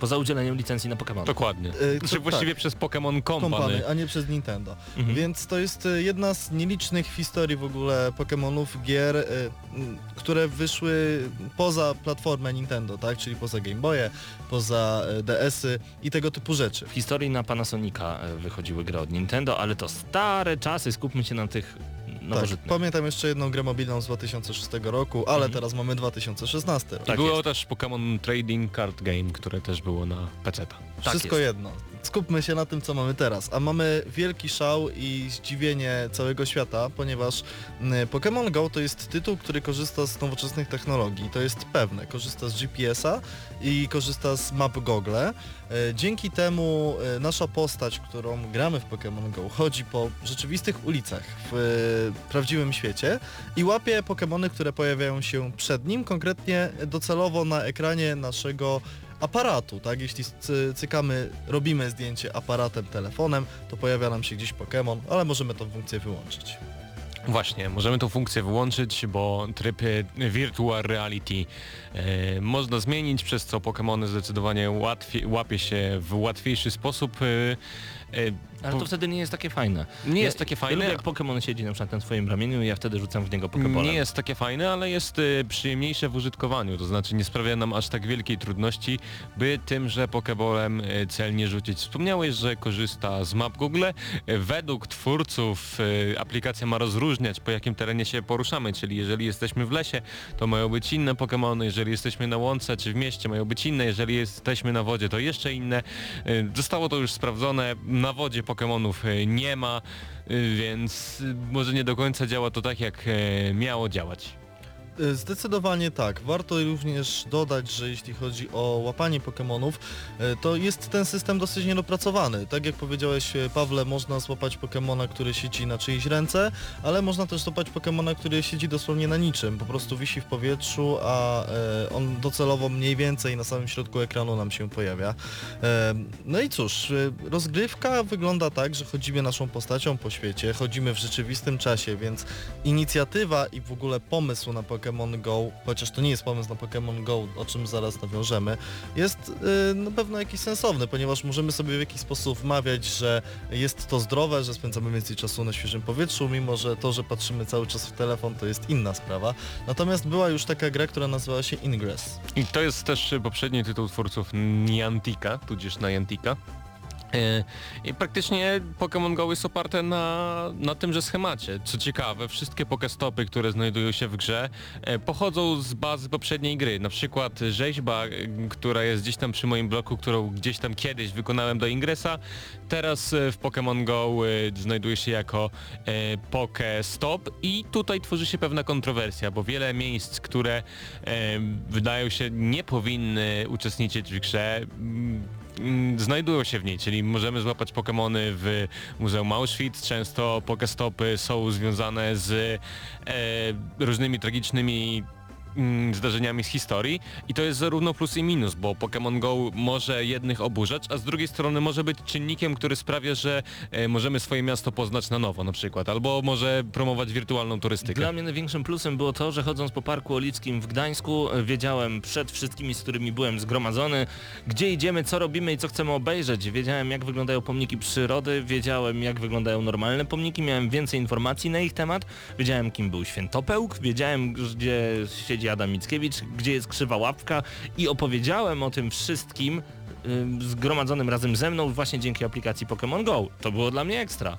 Poza udzieleniem licencji na Pokémon. Dokładnie. E, Znaczy to właściwie tak. przez Pokémon Company. kompany, a nie przez Nintendo. Mhm. Więc to jest jedna z nielicznych historii w ogóle Pokémonów, gier, które wyszły poza platformę Nintendo, tak? Czyli poza Game Boye, poza DS-y i tego typu rzeczy. W historii na Panasonica wychodziły gry od Nintendo, ale to stare czasy, skupmy się na tych Tak, pamiętam jeszcze jedną grę mobilną z 2006 roku, ale Mhm. teraz mamy 2016 rok. I Tak było jest. też Pokémon Trading Card Game, które też było na PC. Tak Wszystko jest. jedno. Skupmy się na tym, co mamy teraz. A mamy wielki szał i zdziwienie całego świata, ponieważ mm, Pokémon Go to jest tytuł, który korzysta z nowoczesnych technologii. To jest pewne. Korzysta z GPS-a i korzysta z map Google. E, Dzięki temu e, nasza postać, którą gramy w Pokémon Go, chodzi po rzeczywistych ulicach w e, prawdziwym świecie i łapie Pokémony, które pojawiają się przed nim, konkretnie docelowo na ekranie naszego aparatu, tak? Jeśli cy- cykamy, robimy zdjęcie aparatem, telefonem, to pojawia nam się gdzieś Pokémon, ale możemy tą funkcję wyłączyć. Właśnie, możemy tą funkcję wyłączyć, bo tryb e, Virtual Reality e, można zmienić, przez co Pokémony zdecydowanie łatwiej, łapie się w łatwiejszy sposób. E, Ale po- to wtedy nie jest takie fajne. nie Ja- jest takie Ja fajne. lubię, jak Pokémon siedzi na przykład na swoim ramieniu i ja wtedy rzucam w niego Pokéballem. Nie jest takie fajne, ale jest y, przyjemniejsze w użytkowaniu, to znaczy nie sprawia nam aż tak wielkiej trudności, by tymże Pokeballem y, celnie rzucić. Wspomniałeś, że korzysta z map Google. Y, Według twórców y, aplikacja ma rozróżniać po jakim terenie się poruszamy, czyli jeżeli jesteśmy w lesie, to mają być inne Pokemony, jeżeli jesteśmy na łące czy w mieście mają być inne, jeżeli jesteśmy na wodzie to jeszcze inne. Y, Zostało to już sprawdzone, na wodzie Pokemonów y, nie ma, y, więc y, może nie do końca działa to tak jak e, miało działać. Zdecydowanie tak. Warto również dodać, że jeśli chodzi o łapanie Pokémonów, y, to jest ten system dosyć niedopracowany. Tak jak powiedziałeś y, Pawle, można złapać Pokémona, który siedzi na czyjejś ręce, ale można też złapać Pokémona, który siedzi dosłownie na niczym. Po prostu wisi w powietrzu, a y, on docelowo mniej więcej na samym środku ekranu nam się pojawia. No i cóż, rozgrywka wygląda tak, że chodzimy naszą postacią po świecie, chodzimy w rzeczywistym czasie, więc inicjatywa i w ogóle pomysł na Pokémon Go, chociaż to nie jest pomysł na Pokémon Go, o czym zaraz nawiążemy, jest y, na pewno jakiś sensowny, ponieważ możemy sobie w jakiś sposób wmawiać, że jest to zdrowe, że spędzamy więcej czasu na świeżym powietrzu, mimo że to, że patrzymy cały czas w telefon, to jest inna sprawa. Natomiast była już taka gra, która nazywała się Ingress. I to jest też poprzedni tytuł twórców Niantica, tudzież Niantica. E, I praktycznie Pokémon Go jest oparte na, na tymże schemacie. Co ciekawe, wszystkie Pokestopy, które znajdują się w grze, e, pochodzą z bazy poprzedniej gry. Na przykład rzeźba, e, która jest gdzieś tam przy moim bloku, którą gdzieś tam kiedyś wykonałem do Ingresa, teraz w Pokémon Go znajduje się jako Pokestop i tutaj tworzy się pewna kontrowersja, bo wiele miejsc, które wydają się nie powinny uczestniczyć w grze, znajdują się w niej, czyli możemy złapać Pokémony w Muzeum Auschwitz. Często Pokestopy są związane z e, różnymi tragicznymi mm, zdarzeniami z historii i to jest zarówno plus i minus, bo Pokémon Go może jednych oburzać, a z drugiej strony może być czynnikiem, który sprawia, że e, możemy swoje miasto poznać na nowo na przykład, albo może promować wirtualną turystykę. Dla mnie największym plusem było to, że chodząc po Parku Olickim w Gdańsku e, wiedziałem przed wszystkimi, z którymi byłem zgromadzony, gdzie idziemy, co robimy i co chcemy obejrzeć. Wiedziałem jak wyglądają pomniki przyrody, wiedziałem jak wyglądają normalne pomniki, miałem więcej informacji na ich temat, wiedziałem kim był Świętopełk, wiedziałem gdzie siedzi Adam Mickiewicz, gdzie jest Krzywa Łapka i opowiedziałem o tym wszystkim ym, zgromadzonym razem ze mną właśnie dzięki aplikacji Pokémon Go. To było dla mnie ekstra.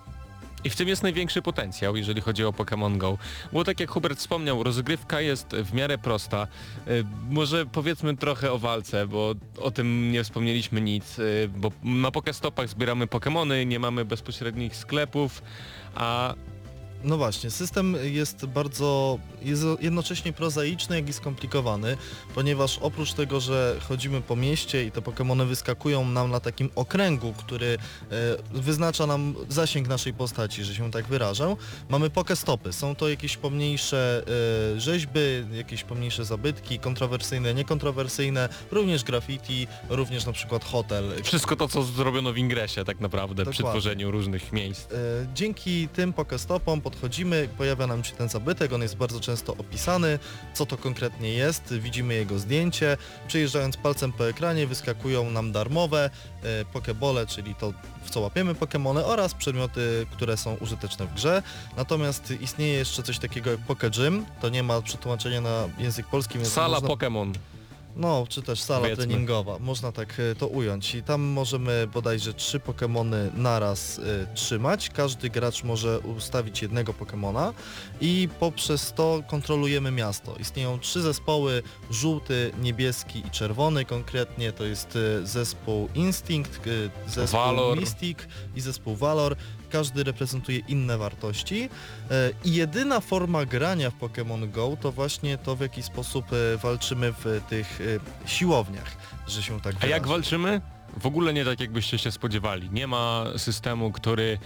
I w tym jest największy potencjał, jeżeli chodzi o Pokémon Go. Bo tak jak Hubert wspomniał, rozgrywka jest w miarę prosta. Może powiedzmy trochę o walce, bo o tym nie wspomnieliśmy nic, y, bo na Pokestopach zbieramy Pokémony, nie mamy bezpośrednich sklepów, a No właśnie, system jest bardzo, jest jednocześnie prozaiczny, jak i skomplikowany, ponieważ oprócz tego, że chodzimy po mieście i te Pokémony wyskakują nam na takim okręgu, który e, wyznacza nam zasięg naszej postaci, że się tak wyrażę, mamy Pokestopy. Są to jakieś pomniejsze e, rzeźby, jakieś pomniejsze zabytki, kontrowersyjne, niekontrowersyjne, również graffiti, również na przykład hotel, wszystko to, co zrobiono w ingresie tak naprawdę przy Dokładnie. tworzeniu różnych miejsc. E, Dzięki tym Pokestopom podchodzimy, pojawia nam się ten zabytek, on jest bardzo często opisany, co to konkretnie jest, widzimy jego zdjęcie, przejeżdżając palcem po ekranie wyskakują nam darmowe e, pokebole, czyli to w co łapiemy pokemony oraz przedmioty, które są użyteczne w grze. Natomiast istnieje jeszcze coś takiego jak Pokegym, to nie ma przetłumaczenia na język polski, więc Sala można... Pokémon. No, czy też sala Powiedzmy. treningowa, można tak e, to ująć. I tam możemy bodajże trzy Pokemony naraz e, trzymać. Każdy gracz może ustawić jednego Pokemona i poprzez to kontrolujemy miasto. Istnieją trzy zespoły, żółty, niebieski i czerwony konkretnie. To jest e, zespół Instinct, e, zespół Valor. Mystic i zespół Valor. Każdy reprezentuje inne wartości. E, I jedyna forma grania w Pokémon Go to właśnie to, w jaki sposób e, walczymy w tych e, siłowniach, że się tak A jak wyrażę. walczymy? W ogóle nie tak jakbyście się spodziewali. Nie ma systemu, który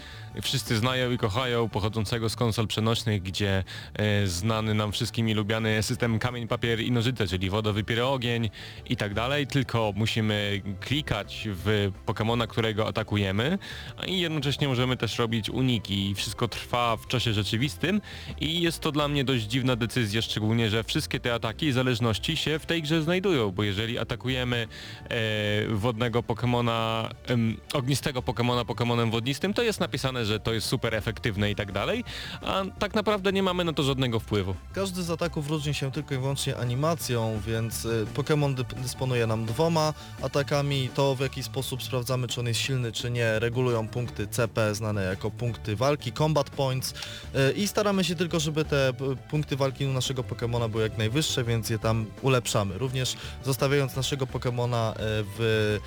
wszyscy znają i kochają, pochodzącego z konsol przenośnych, gdzie e, znany nam wszystkim i lubiany system kamień, papier i nożyce, czyli woda, wypier, ogień i tak dalej, tylko musimy klikać w Pokemona, którego atakujemy i jednocześnie możemy też robić uniki. I wszystko trwa w czasie rzeczywistym i jest to dla mnie dość dziwna decyzja, szczególnie, że wszystkie te ataki i zależności się w tej grze znajdują, bo jeżeli atakujemy e, wodnego Pokemona, em, ognistego Pokemona Pokemonem wodnistym, to jest napisane, że to jest super efektywne i tak dalej, a tak naprawdę nie mamy na to żadnego wpływu. Każdy z ataków różni się tylko i wyłącznie animacją, więc y, Pokémon dy- dysponuje nam dwoma atakami. To w jaki sposób sprawdzamy, czy on jest silny, czy nie, regulują punkty CP, znane jako punkty walki, Combat Points y, i staramy się tylko, żeby te punkty walki u naszego Pokémona były jak najwyższe, więc je tam ulepszamy. Również zostawiając naszego Pokémona y, w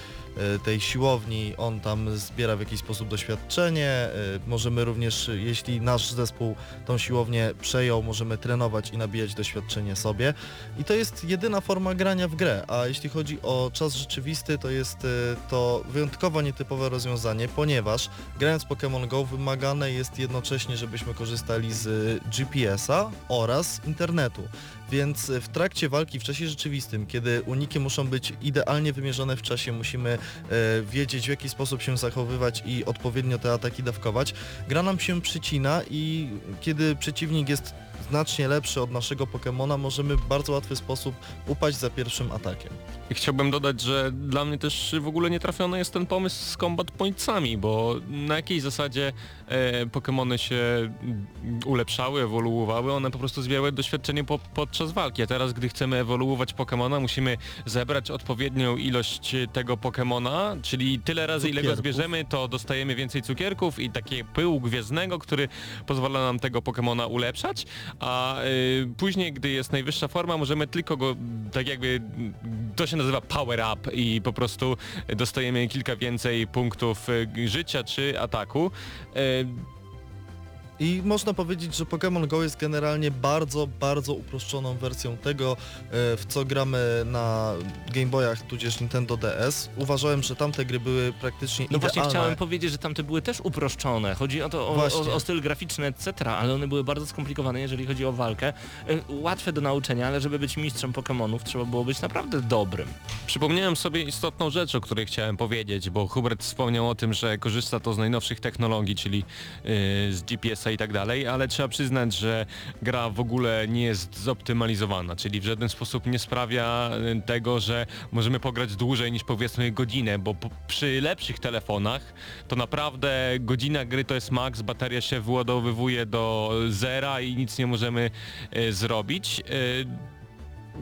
tej siłowni, on tam zbiera w jakiś sposób doświadczenie. y, Możemy również, jeśli nasz zespół tą siłownię przejął, możemy trenować i nabijać doświadczenie sobie. I to jest jedyna forma grania w grę, a jeśli chodzi o czas rzeczywisty, to jest y, to wyjątkowo nietypowe rozwiązanie, ponieważ grając Pokémon Go wymagane jest jednocześnie, żebyśmy korzystali z GPS-a oraz internetu. Więc y, w trakcie walki w czasie rzeczywistym, kiedy uniki muszą być idealnie wymierzone w czasie, musimy e, wiedzieć w jaki sposób się zachowywać i odpowiednio te ataki dawkować, gra nam się przycina i kiedy przeciwnik jest znacznie lepszy od naszego Pokemona, możemy w bardzo łatwy sposób upaść za pierwszym atakiem. I chciałbym dodać, że dla mnie też w ogóle nie trafiony jest ten pomysł z combat pointsami, bo na jakiej zasadzie e, Pokemony się mm, ulepszały, ewoluowały, one po prostu zbierały doświadczenie po, podczas walki, a teraz gdy chcemy ewoluować Pokemona, musimy zebrać odpowiednią ilość tego Pokemona, czyli tyle razy ile go Cukierków. zbierzemy, to dostajemy więcej cukierków i takie pył gwiezdnego, który pozwala nam tego Pokemona ulepszać, a y, później, gdy jest najwyższa forma, możemy tylko go, tak jakby, to się nazywa power up i po prostu dostajemy kilka więcej punktów y, życia czy ataku. I można powiedzieć, że Pokémon Go jest generalnie bardzo, bardzo uproszczoną wersją tego, e, w co gramy na Game Boyach tudzież Nintendo DS. Uważałem, że tamte gry były praktycznie No idealne. właśnie chciałem powiedzieć, że tamte były też uproszczone. Chodzi o to, o, o, o styl graficzny, etc., ale one były bardzo skomplikowane, jeżeli chodzi o walkę. Y, Łatwe do nauczenia, ale żeby być mistrzem Pokemonów, trzeba było być naprawdę dobrym. Przypomniałem sobie istotną rzecz, o której chciałem powiedzieć, bo Hubert wspomniał o tym, że korzysta to z najnowszych technologii, czyli yy, z GPS-a i tak dalej, ale trzeba przyznać, że gra w ogóle nie jest zoptymalizowana, czyli w żaden sposób nie sprawia y, tego, że możemy pograć dłużej niż powiedzmy godzinę, bo przy lepszych telefonach to naprawdę godzina gry to jest max, bateria się wyładowywuje do zera i nic nie możemy y, zrobić. Y,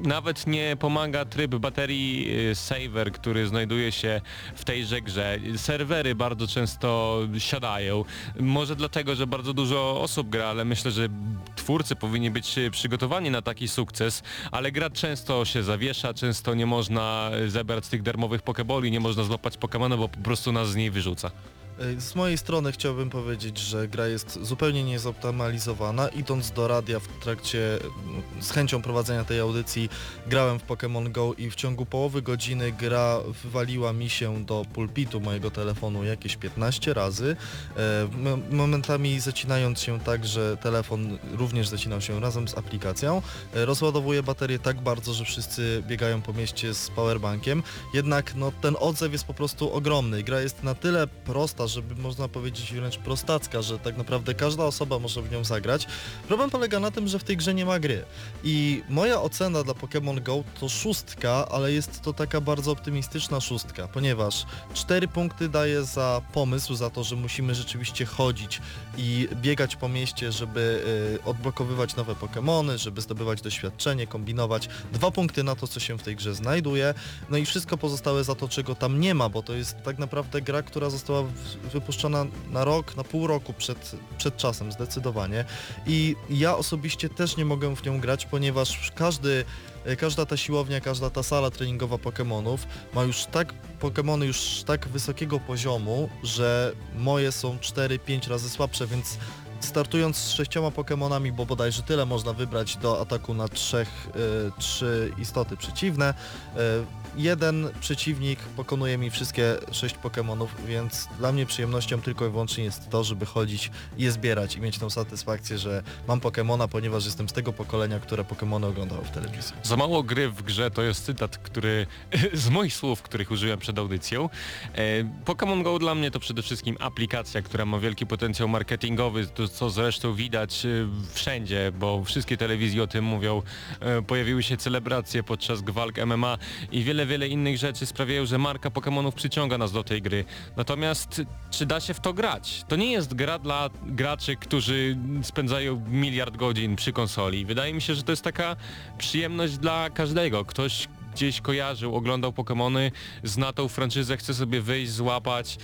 nawet nie pomaga tryb baterii y, saver, który znajduje się w tejże grze. Serwery bardzo często siadają. Może dlatego, że bardzo dużo osób gra, ale myślę, że twórcy powinni być przygotowani na taki sukces, ale gra często się zawiesza, często nie można zebrać tych darmowych pokeboli, nie można złapać Pokemona, bo po prostu nas z niej wyrzuca. E, Z mojej strony chciałbym powiedzieć, że gra jest zupełnie niezoptymalizowana. Idąc do radia w trakcie, mm, z chęcią prowadzenia tej audycji, grałem w Pokémon Go i w ciągu połowy godziny gra wywaliła mi się do pulpitu mojego telefonu jakieś 15 razy, m- momentami zacinając się tak, że telefon również zacinał się razem z aplikacją. E, Rozładowuje baterię tak bardzo, że wszyscy biegają po mieście z powerbankiem, jednak no, ten odzew jest po prostu ogromny. Gra jest na tyle prosta żeby można powiedzieć wręcz prostacka, że tak naprawdę każda osoba może w nią zagrać. Problem polega na tym, że w tej grze nie ma gry. I moja ocena dla Pokémon Go to szóstka, ale jest to taka bardzo optymistyczna szóstka, ponieważ cztery punkty daje za pomysł, za to, że musimy rzeczywiście chodzić i biegać po mieście, żeby y, odblokowywać nowe Pokémony, żeby zdobywać doświadczenie, kombinować. Dwa punkty na to, co się w tej grze znajduje. No i wszystko pozostałe za to, czego tam nie ma, bo to jest tak naprawdę gra, która została wypuszczona na rok, na pół roku przed, przed czasem zdecydowanie. I ja osobiście też nie mogę w nią grać, ponieważ każdy e, Każda ta siłownia, każda ta sala treningowa Pokémonów ma już tak Pokémony już tak wysokiego poziomu, że moje są 4-5 razy słabsze, więc startując z sześcioma Pokémonami, bo bodajże tyle można wybrać do ataku na trzech, y, trzy istoty przeciwne, y, jeden przeciwnik pokonuje mi wszystkie sześć Pokémonów, więc dla mnie przyjemnością tylko i wyłącznie jest to, żeby chodzić i je zbierać i mieć tą satysfakcję, że mam Pokémona, ponieważ jestem z tego pokolenia, które Pokémony oglądało w telewizji. Za mało gry w grze to jest cytat, który (laughs) z moich słów, których użyłem przed audycją. E, Pokémon Go dla mnie to przede wszystkim aplikacja, która ma wielki potencjał marketingowy, to co zresztą widać e, wszędzie, bo wszystkie telewizje o tym mówią. E, Pojawiły się celebracje podczas walk MMA i wiele, wiele innych rzeczy sprawiają, że marka Pokémonów przyciąga nas do tej gry. Natomiast czy da się w to grać? To nie jest gra dla graczy, którzy spędzają miliard godzin przy konsoli. Wydaje mi się, że to jest taka przyjemność dla każdego. Ktoś gdzieś kojarzył, oglądał Pokémony, zna tą franczyzę, chce sobie wyjść, złapać.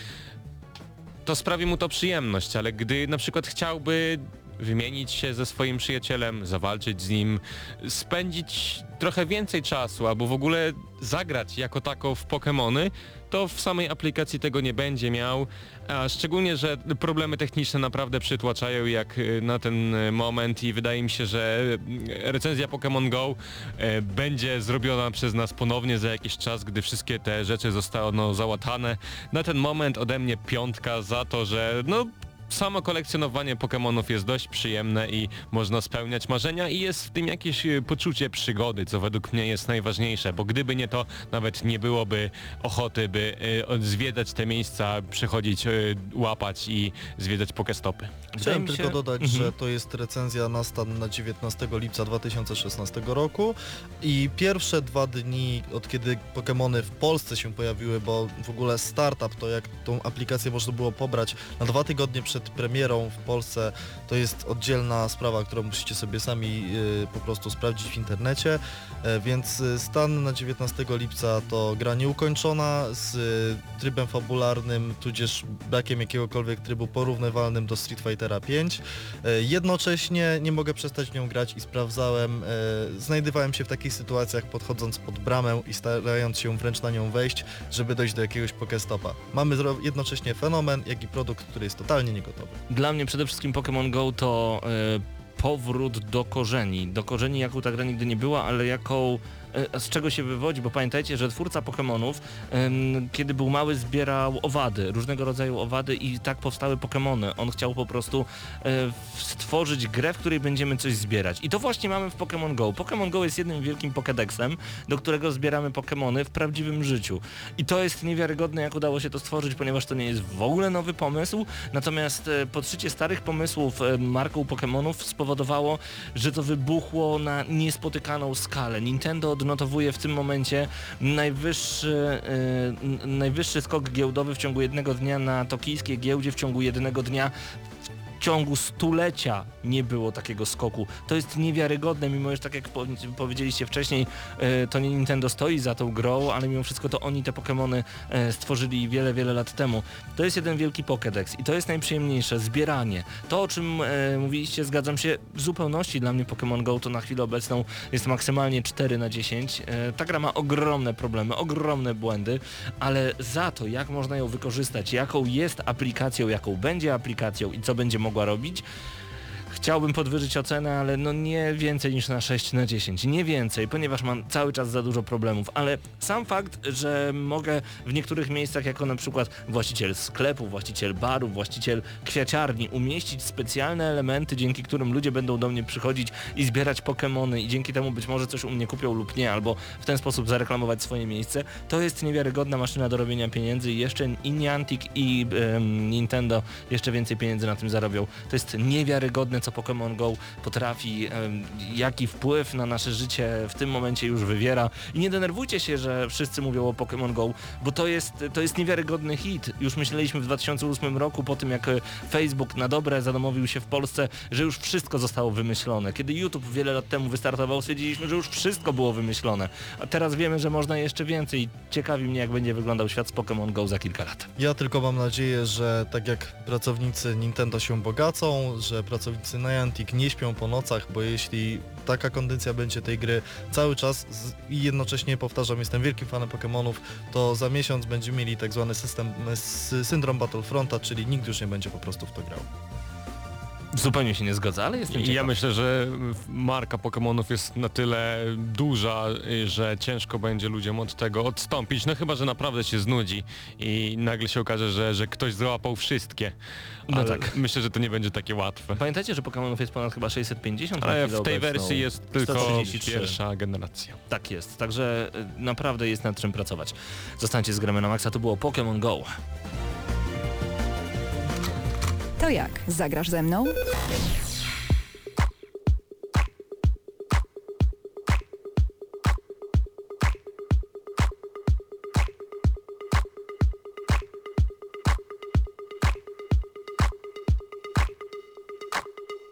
To sprawi mu to przyjemność, ale gdy na przykład chciałby wymienić się ze swoim przyjacielem, zawalczyć z nim, spędzić trochę więcej czasu albo w ogóle zagrać jako tako w Pokémony, to w samej aplikacji tego nie będzie miał, a szczególnie, że problemy techniczne naprawdę przytłaczają jak y, na ten y, moment i wydaje mi się, że y, recenzja Pokémon Go będzie zrobiona przez nas ponownie za jakiś czas, gdy wszystkie te rzeczy zostaną załatane. Na ten moment ode mnie piątka za to, że no samo kolekcjonowanie Pokémonów jest dość przyjemne i można spełniać marzenia i jest w tym jakieś e, poczucie przygody, co według mnie jest najważniejsze, bo gdyby nie to, nawet nie byłoby ochoty, by od- zwiedzać te miejsca, przychodzić, e, łapać i zwiedzać Pokestopy. Chciałem mi tylko się- dodać, Mhm. że to jest recenzja na stan na 19 lipca 2016 roku i pierwsze dwa dni od kiedy Pokémony w Polsce się pojawiły, bo w ogóle startup to jak tą aplikację można było pobrać na dwa tygodnie przed premierą w Polsce to jest oddzielna sprawa, którą musicie sobie sami y, po prostu sprawdzić w internecie, e, więc y, stan na 19 lipca to gra nieukończona z y, trybem fabularnym, tudzież brakiem jakiegokolwiek trybu porównywalnym do Street Fightera 5. E, Jednocześnie nie mogę przestać nią grać i sprawdzałem, e, znajdowałem się w takich sytuacjach podchodząc pod bramę i starając się wręcz na nią wejść, żeby dojść do jakiegoś Pokestopa. Mamy jednocześnie fenomen, jak i produkt, który jest totalnie niegotowy. Dla mnie przede wszystkim Pokémon Go to e, powrót do korzeni. Do korzeni, jaką ta gra nigdy nie była, ale jaką z czego się wywodzi, bo pamiętajcie, że twórca Pokémonów, kiedy był mały, zbierał owady, różnego rodzaju owady i tak powstały Pokémony. On chciał po prostu e, stworzyć grę, w której będziemy coś zbierać. I to właśnie mamy w Pokémon Go. Pokémon Go jest jednym wielkim Pokédexem, do którego zbieramy Pokémony w prawdziwym życiu. I to jest niewiarygodne, jak udało się to stworzyć, ponieważ to nie jest w ogóle nowy pomysł, natomiast e, podszycie starych pomysłów e, marką Pokémonów spowodowało, że to wybuchło na niespotykaną skalę. Nintendo odnotowuje w tym momencie najwyższy, n- najwyższy skok giełdowy w ciągu jednego dnia na tokijskiej giełdzie, w ciągu jednego dnia ciągu stulecia nie było takiego skoku. To jest niewiarygodne, mimo że tak jak po, powiedzieliście wcześniej, e, to nie Nintendo stoi za tą grą, ale mimo wszystko to oni te Pokémony e, stworzyli wiele, wiele lat temu. To jest jeden wielki Pokédex i to jest najprzyjemniejsze, zbieranie. To o czym e, mówiliście, zgadzam się w zupełności. Dla mnie Pokémon Go to na chwilę obecną jest maksymalnie 4 na 10. E, ta gra ma ogromne problemy, ogromne błędy, ale za to jak można ją wykorzystać, jaką jest aplikacją, jaką będzie aplikacją i co będzie mogła robić, chciałbym podwyżyć ocenę, ale no nie więcej niż na 6 na 10. Nie więcej, ponieważ mam cały czas za dużo problemów, ale sam fakt, że mogę w niektórych miejscach jako na przykład właściciel sklepu, właściciel baru, właściciel kwiaciarni umieścić specjalne elementy, dzięki którym ludzie będą do mnie przychodzić i zbierać Pokemony i dzięki temu być może coś u mnie kupią lub nie, albo w ten sposób zareklamować swoje miejsce, to jest niewiarygodna maszyna do robienia pieniędzy i jeszcze i Niantic i Nintendo jeszcze więcej pieniędzy na tym zarobią. To jest niewiarygodne, co Pokémon Go potrafi, jaki wpływ na nasze życie w tym momencie już wywiera. I nie denerwujcie się, że wszyscy mówią o Pokémon Go, bo to jest, to jest niewiarygodny hit. Już myśleliśmy w 2008 roku, po tym jak e, Facebook na dobre zadomowił się w Polsce, że już wszystko zostało wymyślone. Kiedy YouTube wiele lat temu wystartował, stwierdziliśmy, że już wszystko było wymyślone. A teraz wiemy, że można jeszcze więcej. Ciekawi mnie, jak będzie wyglądał świat z Pokémon Go za kilka lat. Ja tylko mam nadzieję, że tak jak pracownicy Nintendo się bogacą, że pracownicy Niantic nie śpią po nocach, bo jeśli taka kondycja będzie tej gry cały czas i jednocześnie powtarzam, jestem wielkim fanem Pokémonów, to za miesiąc będziemy mieli tak zwany system, syndrom Battlefronta, czyli nikt już nie będzie po prostu w to grał. Zupełnie się nie zgodzę, ale jestem ciekaw. ja myślę, że marka Pokémonów jest na tyle duża, że ciężko będzie ludziom od tego odstąpić. No chyba, że naprawdę się znudzi i nagle się okaże, że, że ktoś złapał wszystkie. No Ale tak. Myślę, że to nie będzie takie łatwe. Pamiętajcie, że Pokémonów jest ponad chyba 650 na Ale w tej wersji jest tylko 133. pierwsza generacja. Tak jest, także y, naprawdę jest nad czym pracować. Zostańcie z gramy na maksa, to było Pokémon Go. To jak? Zagrasz ze mną?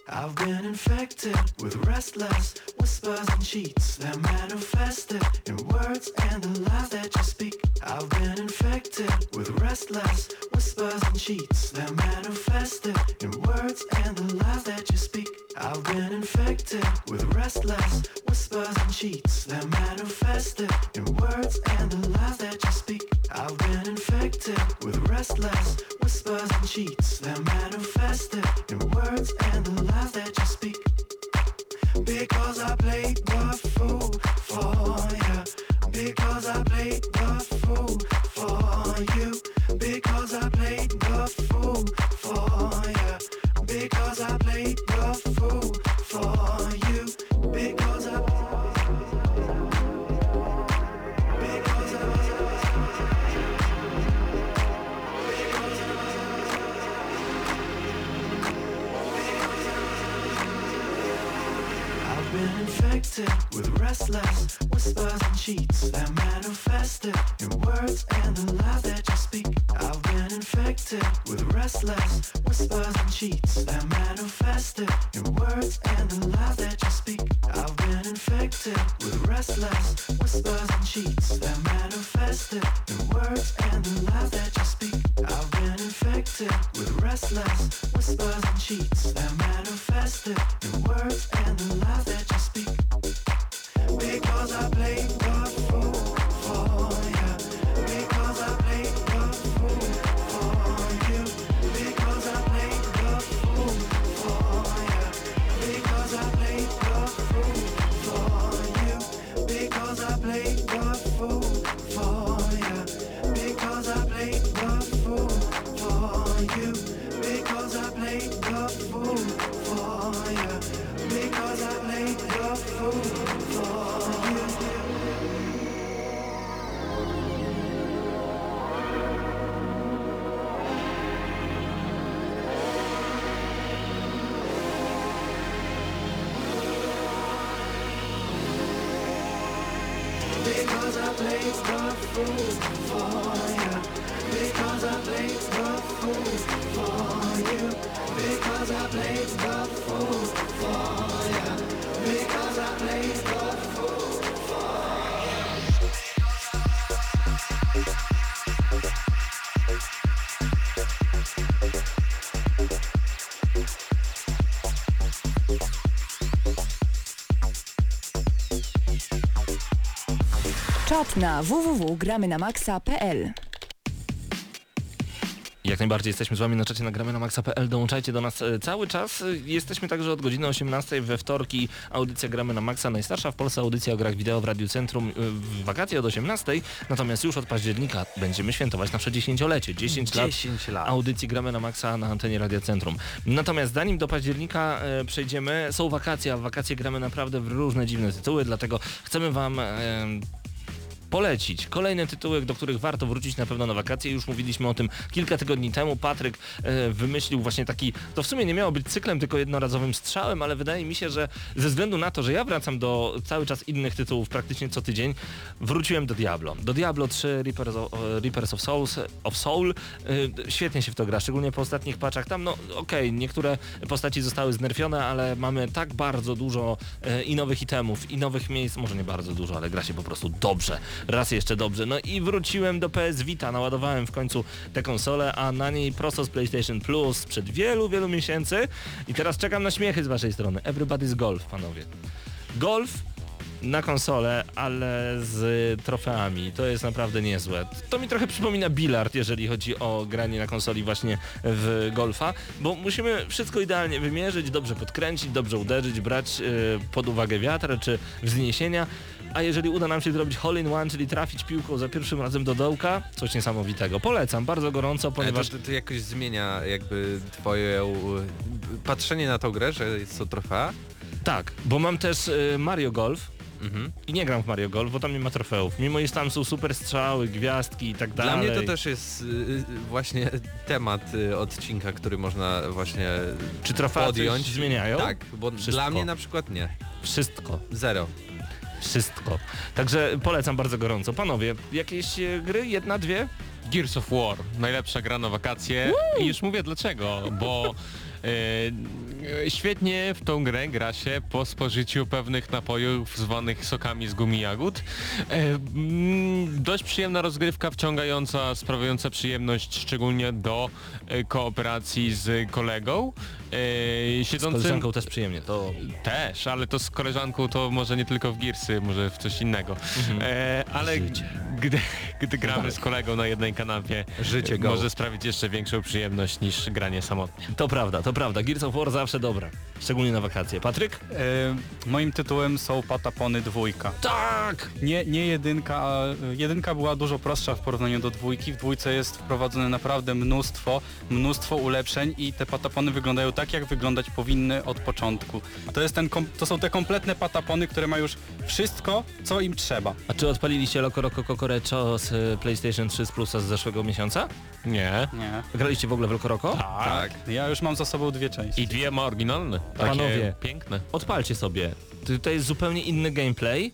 I've been infected with restless whispers and cheats that manifested in words and the lies that you speak. I've been infected with restless whispers and cheats that manifested in words and the lies that you speak. I've been infected with restless whispers and cheats that manifested in words and the lies that you speak. I've been infected with restless whispers and cheats that manifested in words and the lies that you speak. Because I played the fool for you. Because I played the fool for you. And that manifested in words and the lies that you speak. I've been infected with restless whispers and cheats that Czat na www.gramynamaksa.pl najbardziej jesteśmy z Wami na czacie nagramy na maxa.pl. Dołączajcie do nas e, cały czas. Jesteśmy także od godziny 18 we wtorki. Audycja Gramy na Maxa, najstarsza w Polsce audycja o grach wideo w Radiu Centrum e, w wakacje od 18. Natomiast już od października będziemy świętować nasze dziesięciolecie. 10 lat 10 lat. audycji Gramy na Maxa na antenie Radia Centrum. Natomiast zanim do października e, przejdziemy, są wakacje, a w wakacje gramy naprawdę w różne dziwne tytuły, dlatego chcemy Wam e, polecić kolejne tytuły, do których warto wrócić na pewno na wakacje. Już mówiliśmy o tym kilka tygodni temu. Patryk e, wymyślił właśnie taki, to w sumie nie miało być cyklem, tylko jednorazowym strzałem, ale wydaje mi się, że ze względu na to, że ja wracam do cały czas innych tytułów praktycznie co tydzień, wróciłem do Diablo. Do Diablo 3 Reapers of, Reapers of, Souls, of Soul. E, świetnie się w to gra, szczególnie po ostatnich patchach. Tam, no okej, niektóre postaci zostały znerfione, ale mamy tak bardzo dużo e, i nowych itemów, i nowych miejsc, może nie bardzo dużo, ale gra się po prostu dobrze. Raz jeszcze dobrze. No i wróciłem do PS Vita, naładowałem w końcu tę konsolę, a na niej prosto z PlayStation Plus sprzed wielu, wielu miesięcy i teraz czekam na śmiechy z waszej strony. Everybody's Golf, panowie. Golf na konsolę, ale z trofeami. To jest naprawdę niezłe. To mi trochę przypomina bilard, jeżeli chodzi o granie na konsoli właśnie w golfa, bo musimy wszystko idealnie wymierzyć, dobrze podkręcić, dobrze uderzyć, brać y, pod uwagę wiatr czy wzniesienia. A jeżeli uda nam się zrobić hole in one, czyli trafić piłką za pierwszym razem do dołka, coś niesamowitego. Polecam bardzo gorąco, Ponieważ ponieważ to, to jakoś zmienia jakby twoje e, patrzenie na tą grę, że jest to trofea. tak, bo mam też y, Mario Golf, Mhm. i nie gram w Mario Golf, bo tam nie ma trofeów. Mimo iż tam są super strzały, gwiazdki i tak dalej. Dla mnie to też jest y, właśnie temat y, odcinka, który można właśnie Czy trofea podjąć. zmieniają? Tak, bo Wszystko. dla mnie na przykład nie. Wszystko. Zero. Wszystko. Także polecam bardzo gorąco. Panowie, jakieś e, gry? Jedna, dwie? Gears of War, najlepsza gra na wakacje i już mówię dlaczego, bo e, świetnie w tą grę gra się po spożyciu pewnych napojów zwanych sokami z gumi jagód. Mm, dość przyjemna rozgrywka, wciągająca, sprawiająca przyjemność szczególnie do e, kooperacji z kolegą. Z siedzącym... koleżanką też przyjemnie. To Też, ale to z koleżanką to może nie tylko w Gearsy, może w coś innego. E, ale gdy, gdy gramy z kolegą na jednej kanapie, Życie go. może sprawić jeszcze większą przyjemność niż granie samotnie. To prawda, to prawda. Gears of War zawsze dobra. Szczególnie na wakacje. Patryk? E, moim tytułem są Patapony dwójka. Tak! Nie, nie jedynka, a jedynka była dużo prostsza w porównaniu do dwójki. W dwójce jest wprowadzone naprawdę mnóstwo, mnóstwo ulepszeń i te patapony wyglądają tak, jak wyglądać powinny od początku. To, jest ten, kom- to są te kompletne patapony, które mają już wszystko, co im trzeba. A czy odpaliliście Loco Roco Cocorecho z PlayStation 3 z Plusa z zeszłego miesiąca? Nie. Nie. Graliście w ogóle w Loco Roco? Tak. Ja już mam za sobą dwie części. I dwie ma oryginalne. Takie Panowie. piękne. Odpalcie sobie. To- To jest zupełnie inny gameplay.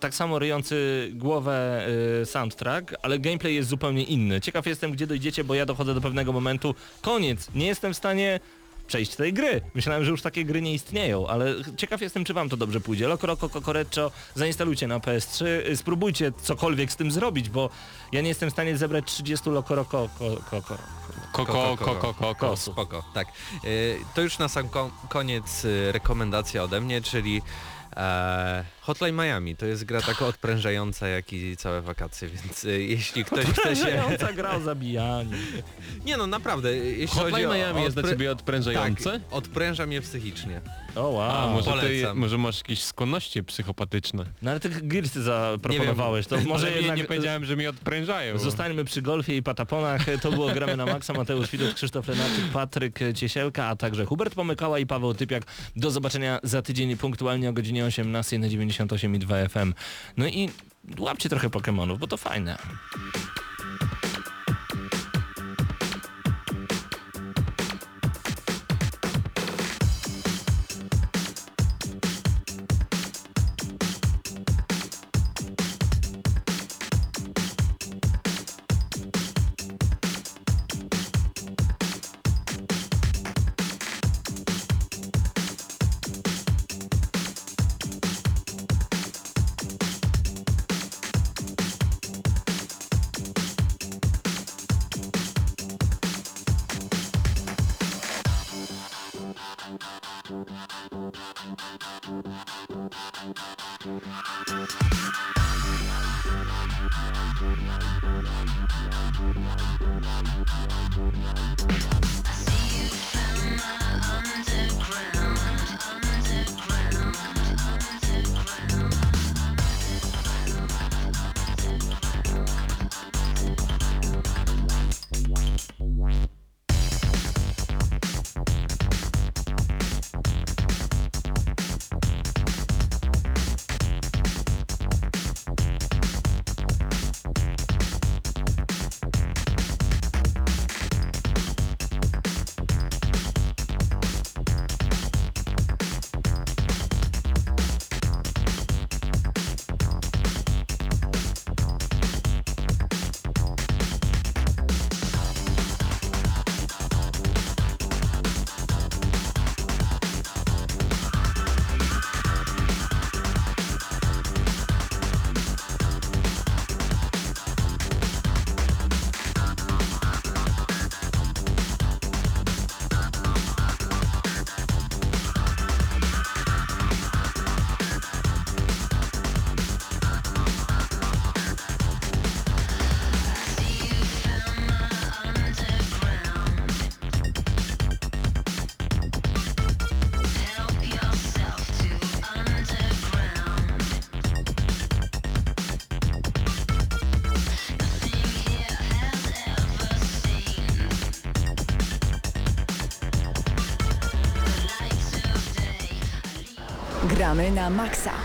Tak samo ryjący głowę y, soundtrack, ale gameplay jest zupełnie inny. Ciekaw jestem, gdzie dojdziecie, bo ja dochodzę do pewnego momentu. Koniec. Nie jestem w stanie przejść tej gry. Myślałem, że już takie gry nie istnieją, ale ciekaw jestem, czy wam to dobrze pójdzie. Loco Roco Cocoreccio zainstalujcie na PS3, y, spróbujcie cokolwiek z tym zrobić, bo ja nie jestem w stanie zebrać 30 Loco Roco co, co, co, Koko, koko, koko. Spoko, tak. Y, to już na sam ko- koniec y, rekomendacja ode mnie, czyli e, Hotline Miami. To jest gra tak odprężająca jak i całe wakacje, więc y, jeśli ktoś chce się... Odprężająca gra o zabijaniu. (laughs) Nie no, naprawdę. y, Jeśli chodzi Hotline o, Miami jest dla odprę- ciebie odprężające? Tak, odpręża mnie psychicznie. O wow. A, może, ty, polecam. może masz jakieś skłonności psychopatyczne. No ale ty Gearsy zaproponowałeś, to może nie, jednak... nie powiedziałem, że mi odprężają. Zostańmy przy golfie i pataponach. To było Gramy na Maxa. Mateusz Widut, Krzysztof Lenarczyk, Patryk Ciesielka, a także Hubert Pomykała i Paweł Typiak. Do zobaczenia za tydzień punktualnie o godzinie 18 na 98,2 FM. No i łapcie trochę Pokemonów, bo to fajne. I see you from my underground, underground. Na maksa.